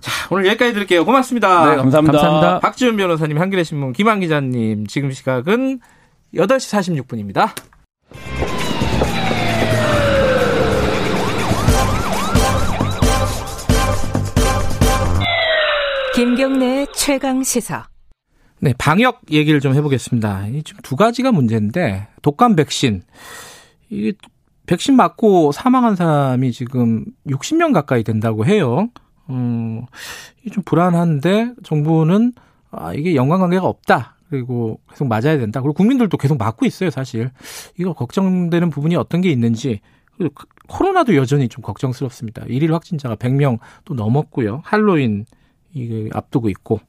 자, 오늘 여기까지 드릴게요. 고맙습니다. 네, 감사합니다. 감사합니다. 박지훈 변호사님, 한겨레 신문 김한 기자님, 지금 시각은 8시 46분입니다. 김경래 최강 시사. 네, 방역 얘기를 좀 해보겠습니다. 이 지금 두 가지가 문제인데 독감 백신 이게 백신 맞고 사망한 사람이 지금 60명 가까이 된다고 해요. 음, 좀 불안한데 정부는 아, 이게 연관관계가 없다. 그리고 계속 맞아야 된다. 그리고 국민들도 계속 맞고 있어요, 사실. 이거 걱정되는 부분이 어떤 게 있는지. 그리고 코로나도 여전히 좀 걱정스럽습니다. 일일 확진자가 100명 또 넘었고요. 할로윈 이게 앞두고 있고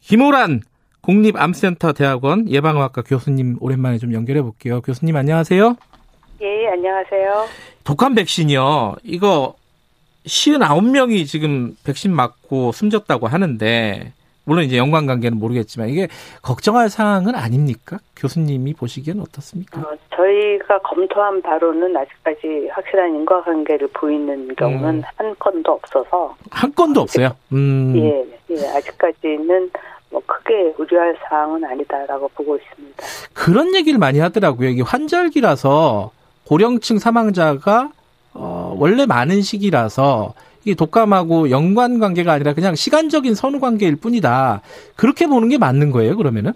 김호란 국립암센터 대학원 예방의학과 교수님 오랜만에 좀 연결해 볼게요. 교수님 안녕하세요. 예, 안녕하세요. 독감 백신이요. 이거 59명이 지금 백신 맞고 숨졌다고 하는데 물론 이제 연관 관계는 모르겠지만 이게 걱정할 사항은 아닙니까? 교수님이 보시기에는 어떻습니까? 어, 저희가 검토한 바로는 아직까지 확실한 인과관계를 보이는 경우는 음. 한 건도 없어서 한 건도 없어요. 음. 예, 예, 아직까지는 뭐 크게 우려할 사항은 아니다라고 보고 있습니다. 그런 얘기를 많이 하더라고요. 이게 환절기라서 고령층 사망자가 어, 원래 많은 시기라서 이게 독감하고 연관 관계가 아니라 그냥 시간적인 선후 관계일 뿐이다. 그렇게 보는 게 맞는 거예요, 그러면은?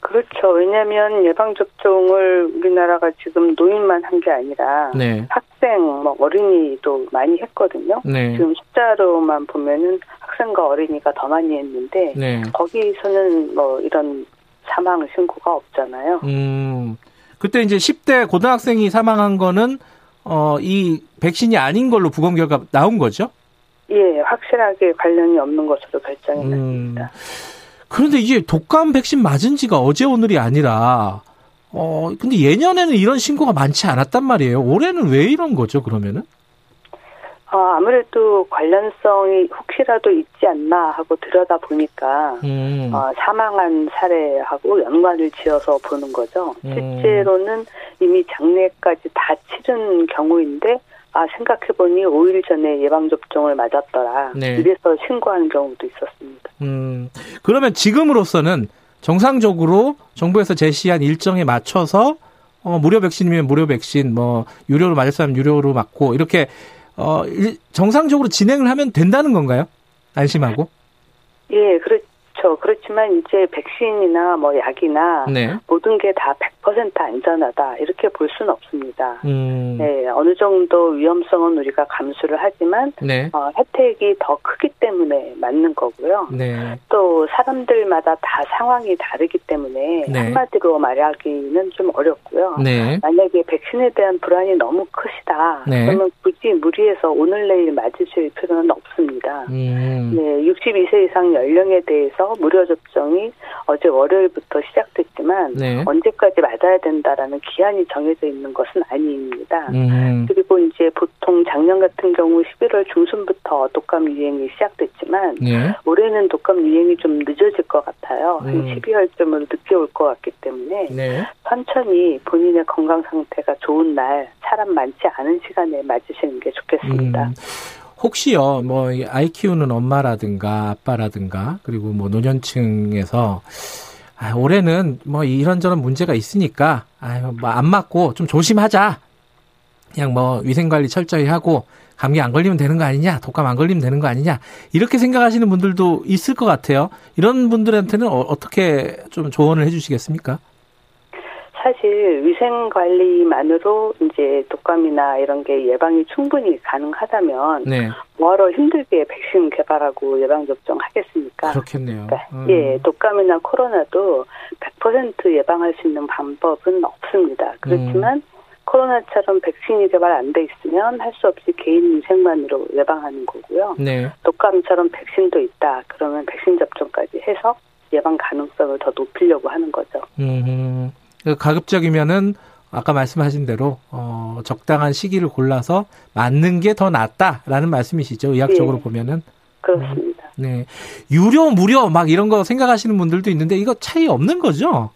그렇죠. 왜냐하면 예방 접종을 우리나라가 지금 노인만 한 게 아니라 네. 학생, 뭐 어린이도 많이 했거든요. 네. 지금 숫자로만 보면은 학생과 어린이가 더 많이 했는데 네. 거기서는 뭐 이런 사망 신고가 없잖아요. 음. 그때 이제 10대 고등학생이 사망한 거는 어, 이 백신이 아닌 걸로 부검 결과 나온 거죠? 예, 확실하게 관련이 없는 것으로 결정이 음. 났습니다. 그런데 이게 독감 백신 맞은 지가 어제 오늘이 아니라 어 근데 예년에는 이런 신고가 많지 않았단 말이에요. 올해는 왜 이런 거죠, 그러면은? 어, 아무래도 관련성이 혹시라도 있지 않나 하고 들여다 보니까 음. 어, 사망한 사례하고 연관을 지어서 보는 거죠. 음. 실제로는 이미 장례까지 다 치른 경우인데 아 생각해보니 5일 전에 예방 접종을 맞았더라. 네. 이래서 신고하는 경우도 있었습니다. 음 그러면 지금으로서는 정상적으로 정부에서 제시한 일정에 맞춰서 어, 무료 백신이면 무료 백신, 뭐 유료로 맞을 사람 유료로 맞고 이렇게 어, 정상적으로 진행을 하면 된다는 건가요? 안심하고? 예, 그렇죠. 그렇죠. 그렇지만 이제 백신이나 뭐 약이나 네. 모든 게 다 100% 안전하다 이렇게 볼 수는 없습니다. 음. 네, 어느 정도 위험성은 우리가 감수를 하지만 네. 어, 혜택이 더 크기 때문에 맞는 거고요. 네. 또 사람들마다 다 상황이 다르기 때문에 네. 한마디로 말하기는 좀 어렵고요. 네. 만약에 백신에 대한 불안이 너무 크시다. 네. 그러면 굳이 무리해서 오늘 내일 맞으실 필요는 없습니다. 음. 네, 62세 이상 연령에 대해서 무료 접종이 어제 월요일부터 시작됐지만 네. 언제까지 맞아야 된다라는 기한이 정해져 있는 것은 아닙니다. 음. 그리고 이제 보통 작년 같은 경우 11월 중순부터 독감 유행이 시작됐지만 네. 올해는 독감 유행이 좀 늦어질 것 같아요. 음. 한 12월쯤으로 늦게 올 것 같기 때문에 네. 천천히 본인의 건강 상태가 좋은 날 사람 많지 않은 시간에 맞으시는 게 좋겠습니다. 음. 혹시요, 뭐, 아이 키우는 엄마라든가 아빠라든가, 그리고 뭐 노년층에서, 아, 올해는 뭐 이런저런 문제가 있으니까, 아유, 뭐 안 맞고 좀 조심하자. 그냥 뭐 위생관리 철저히 하고, 감기 안 걸리면 되는 거 아니냐, 독감 안 걸리면 되는 거 아니냐, 이렇게 생각하시는 분들도 있을 것 같아요. 이런 분들한테는 어, 떻게 좀 조언을 해 주시겠습니까? 사실 위생 관리만으로 이제 독감이나 이런 게 예방이 충분히 가능하다면 네. 뭐하러 힘들게 백신 개발하고 예방 접종 하겠습니까? 그렇겠네요. 그러니까 음. 예, 독감이나 코로나도 100% 예방할 수 있는 방법은 없습니다. 그렇지만 음. 코로나처럼 백신이 개발 안 돼 있으면 할 수 없이 개인 위생만으로 예방하는 거고요. 네. 독감처럼 백신도 있다. 그러면 백신 접종까지 해서 예방 가능성을 더 높이려고 하는 거죠. 음. 그 가급적이면은 아까 말씀하신 대로 어, 적당한 시기를 골라서 맞는 게 더 낫다라는 말씀이시죠. 의학적으로 네. 보면은. 그렇습니다. 음, 네. 유료, 무료 막 이런 거 생각하시는 분들도 있는데 이거 차이 없는 거죠?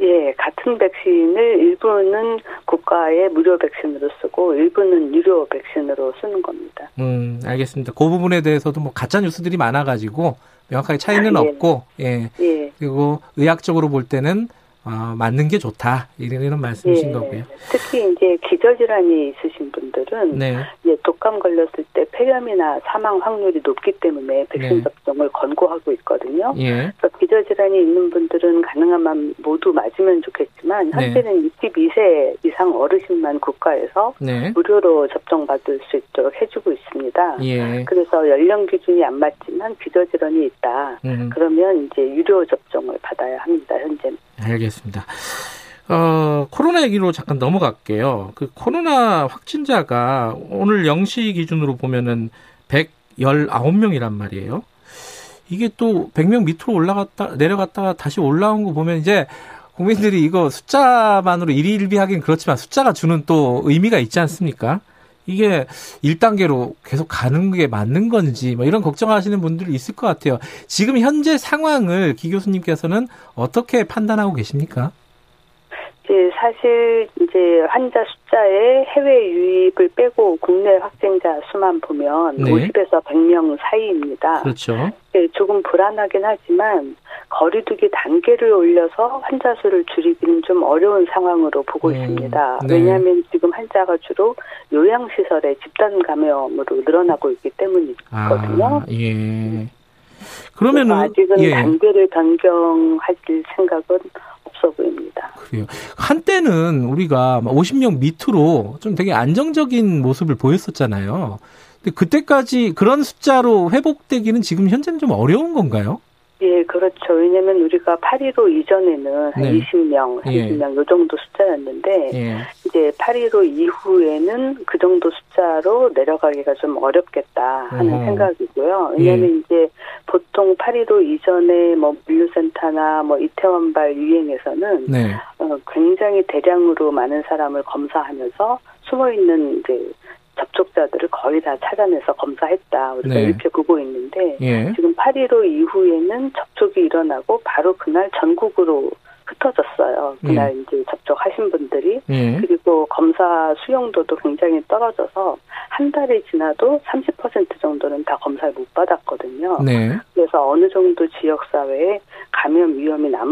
예, 같은 백신을 일부는 국가의 무료 백신으로 쓰고 일부는 유료 백신으로 쓰는 겁니다. 음, 알겠습니다. 그 부분에 대해서도 뭐 가짜 뉴스들이 많아 가지고 명확하게 차이는 아, 예. 없고, 예. 예. 그리고 의학적으로 볼 때는 어, 맞는 게 좋다 이런 이런 말씀이신 예, 거고요. 특히 이제 기저질환이 있으신 분들은 네. 이제 독감 걸렸을 때 폐렴이나 사망 확률이 높기 때문에 백신 네. 접종을 권고하고 있거든요. 예. 그래서 기저질환이 있는 분들은 가능하면 모두 맞으면 좋겠지만 네. 현재는 네. 62세 이상 어르신만 국가에서 네. 무료로 접종받을 수 있도록 해주고 있습니다. 예. 그래서 연령 기준이 안 맞지만 기저질환이 있다. 음. 그러면 이제 유료 접종을 받아야 합니다. 현재는. 알겠습니다. 어, 코로나 얘기로 잠깐 넘어갈게요. 그 코로나 확진자가 오늘 0시 기준으로 보면은 119명이란 말이에요. 이게 또 100명 밑으로 올라갔다, 내려갔다가 다시 올라온 거 보면 이제 국민들이 이거 숫자만으로 일희일비하긴 그렇지만 숫자가 주는 또 의미가 있지 않습니까? 이게 1단계로 계속 가는 게 맞는 건지 뭐 이런 걱정하시는 분들이 있을 것 같아요. 지금 현재 상황을 기 교수님께서는 어떻게 판단하고 계십니까? 이제 사실 이제 환자 숫자에 해외 유입을 빼고 국내 확진자 수만 보면 네. 50에서 100명 사이입니다. 그렇죠. 네, 조금 불안하긴 하지만 거리두기 단계를 올려서 환자 수를 줄이기는 좀 어려운 상황으로 보고 음, 있습니다. 네. 왜냐하면 지금 환자가 주로 요양시설에 집단 감염으로 늘어나고 있기 때문이거든요. 아, 예. 그러면은 아직은 예. 단계를 변경하실 생각은 없어 보입니다. 그래요. 한때는 우리가 50명 밑으로 좀 되게 안정적인 모습을 보였었잖아요. 근데 그때까지 그런 숫자로 회복되기는 지금 현재는 좀 어려운 건가요? 예, 그렇죠. 왜냐면 우리가 8.15 이전에는 한 네. 20명, 30명 예. 요 정도 숫자였는데 예. 이제 8.15 이후에는 그 정도 숫자로 내려가기가 좀 어렵겠다 하는 어. 생각이고요. 왜냐면 예. 이제 보통 8.15 이전에 뭐 물류센터나 뭐 이태원발 유행에서는 네. 어, 굉장히 대량으로 많은 사람을 검사하면서 숨어 있는 이제 접촉자들을 거의 다 찾아내서 검사했다. 우리가 네. 이렇게 보고 있는데 예. 지금 8.15 이후에는 접촉이 일어나고 바로 그날 전국으로 흩어졌어요. 그날 예. 이제 접촉하신 분들이 예. 그리고 검사 수용도도 굉장히 떨어져서 한 달이 지나도 30% 정도는 다 검사를 못 받았거든요. 네. 그래서 어느 정도 지역 사회에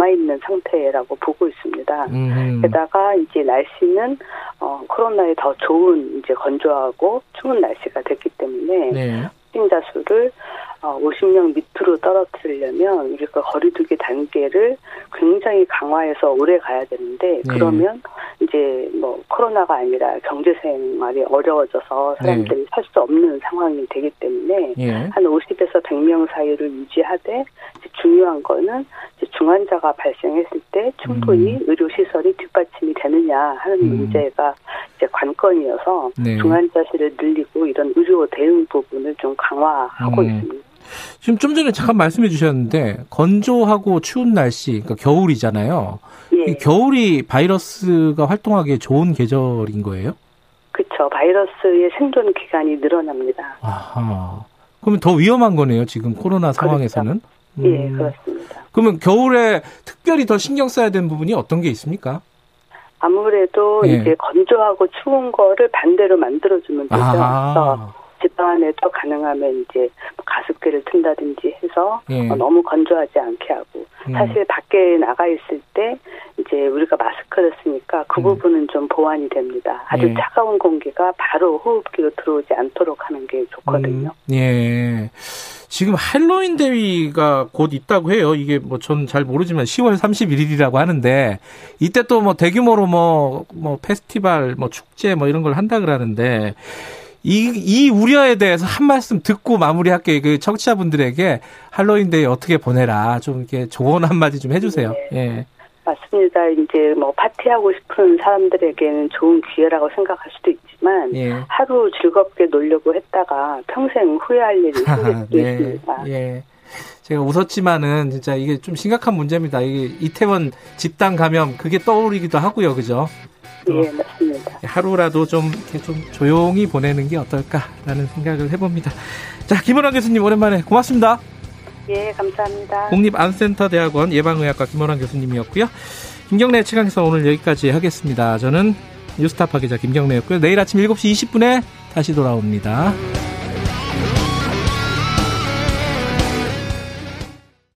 남아 있는 상태라고 보고 있습니다. 음. 게다가 이제 날씨는 어, 코로나에 더 좋은 이제 건조하고 추운 날씨가 됐기 때문에 네. 확진자 수를 50명 어, 밑으로 떨어뜨리려면 우리가 거리두기 단계를 굉장히 강화해서 오래 가야 되는데 네. 그러면 이제 뭐 코로나가 아니라 경제 생활이 어려워져서 사람들이 네. 살수 없는 상황이 되기 때문에 네. 한 50에서 100명 사이를 유지하되 중요한 거는 중환자가 발생했을 때 충분히 음. 의료 시설이 뒷받침이 되느냐 하는 음. 문제가 이제 관건이어서 네. 중환자실을 늘리고 이런 의료 대응 부분을 좀 강화하고 음. 있습니다. 지금 좀 전에 잠깐 말씀해 주셨는데 건조하고 추운 날씨, 그러니까 겨울이잖아요. 예. 겨울이 바이러스가 활동하기에 좋은 계절인 거예요? 그렇죠. 바이러스의 생존 기간이 늘어납니다. 아하. 그러면 더 위험한 거네요. 지금 코로나. 상황에서는. 그렇죠. 음. 예, 그렇습니다. 그러면 겨울에 특별히 더 신경 써야 되는 부분이 어떤 게 있습니까? 아무래도 예. 이제 건조하고 추운 거를 반대로 만들어주면 되죠. 아. 집 안에도 가능하면 이제 가습기를 튼다든지 해서 예. 어, 너무 건조하지 않게 하고 음. 사실 밖에 나가 있을 때 이제 우리가 마스크를 쓰니까 그 음. 부분은 좀 보완이 됩니다. 아주 예. 차가운 공기가 바로 호흡기로 들어오지 않도록 하는 게 좋거든요. 음. 예. 지금 할로윈 대위가 곧 있다고 해요. 이게 뭐 전 잘 모르지만 10월 31일이라고 하는데 이때 또 뭐 대규모로 뭐뭐 뭐 페스티벌 뭐 축제 뭐 이런 걸 한다 그러는데 이, 이 우려에 대해서 한 말씀 듣고 마무리할게요. 그 청취자분들에게 할로윈 데이 어떻게 보내라. 좀 이렇게 조언 한마디 좀 해주세요. 네. 예. 맞습니다. 이제 뭐 파티하고 싶은 사람들에게는 좋은 기회라고 생각할 수도 있 지만 예. 하루 즐겁게 놀려고 했다가 평생 후회할 일이 생길 수도 네. 있습니다. 예. 제가 웃었지만은 진짜 이게 좀 심각한 문제입니다. 이게 이태원 집단 감염 그게 떠오르기도 하고요. 그죠? 예, 맞습니다. 하루라도 좀, 이렇게 좀 조용히 보내는 게 어떨까라는 생각을 해봅니다. 자, 김원환 교수님 오랜만에 고맙습니다. 예, 감사합니다. 국립안센터대학원 예방의학과 김원환 교수님이었고요. 김경래 최강에서 오늘 여기까지 하겠습니다. 저는 뉴스타파 기자 김경래였고요. 내일 아침 7시 20분에 다시 돌아옵니다.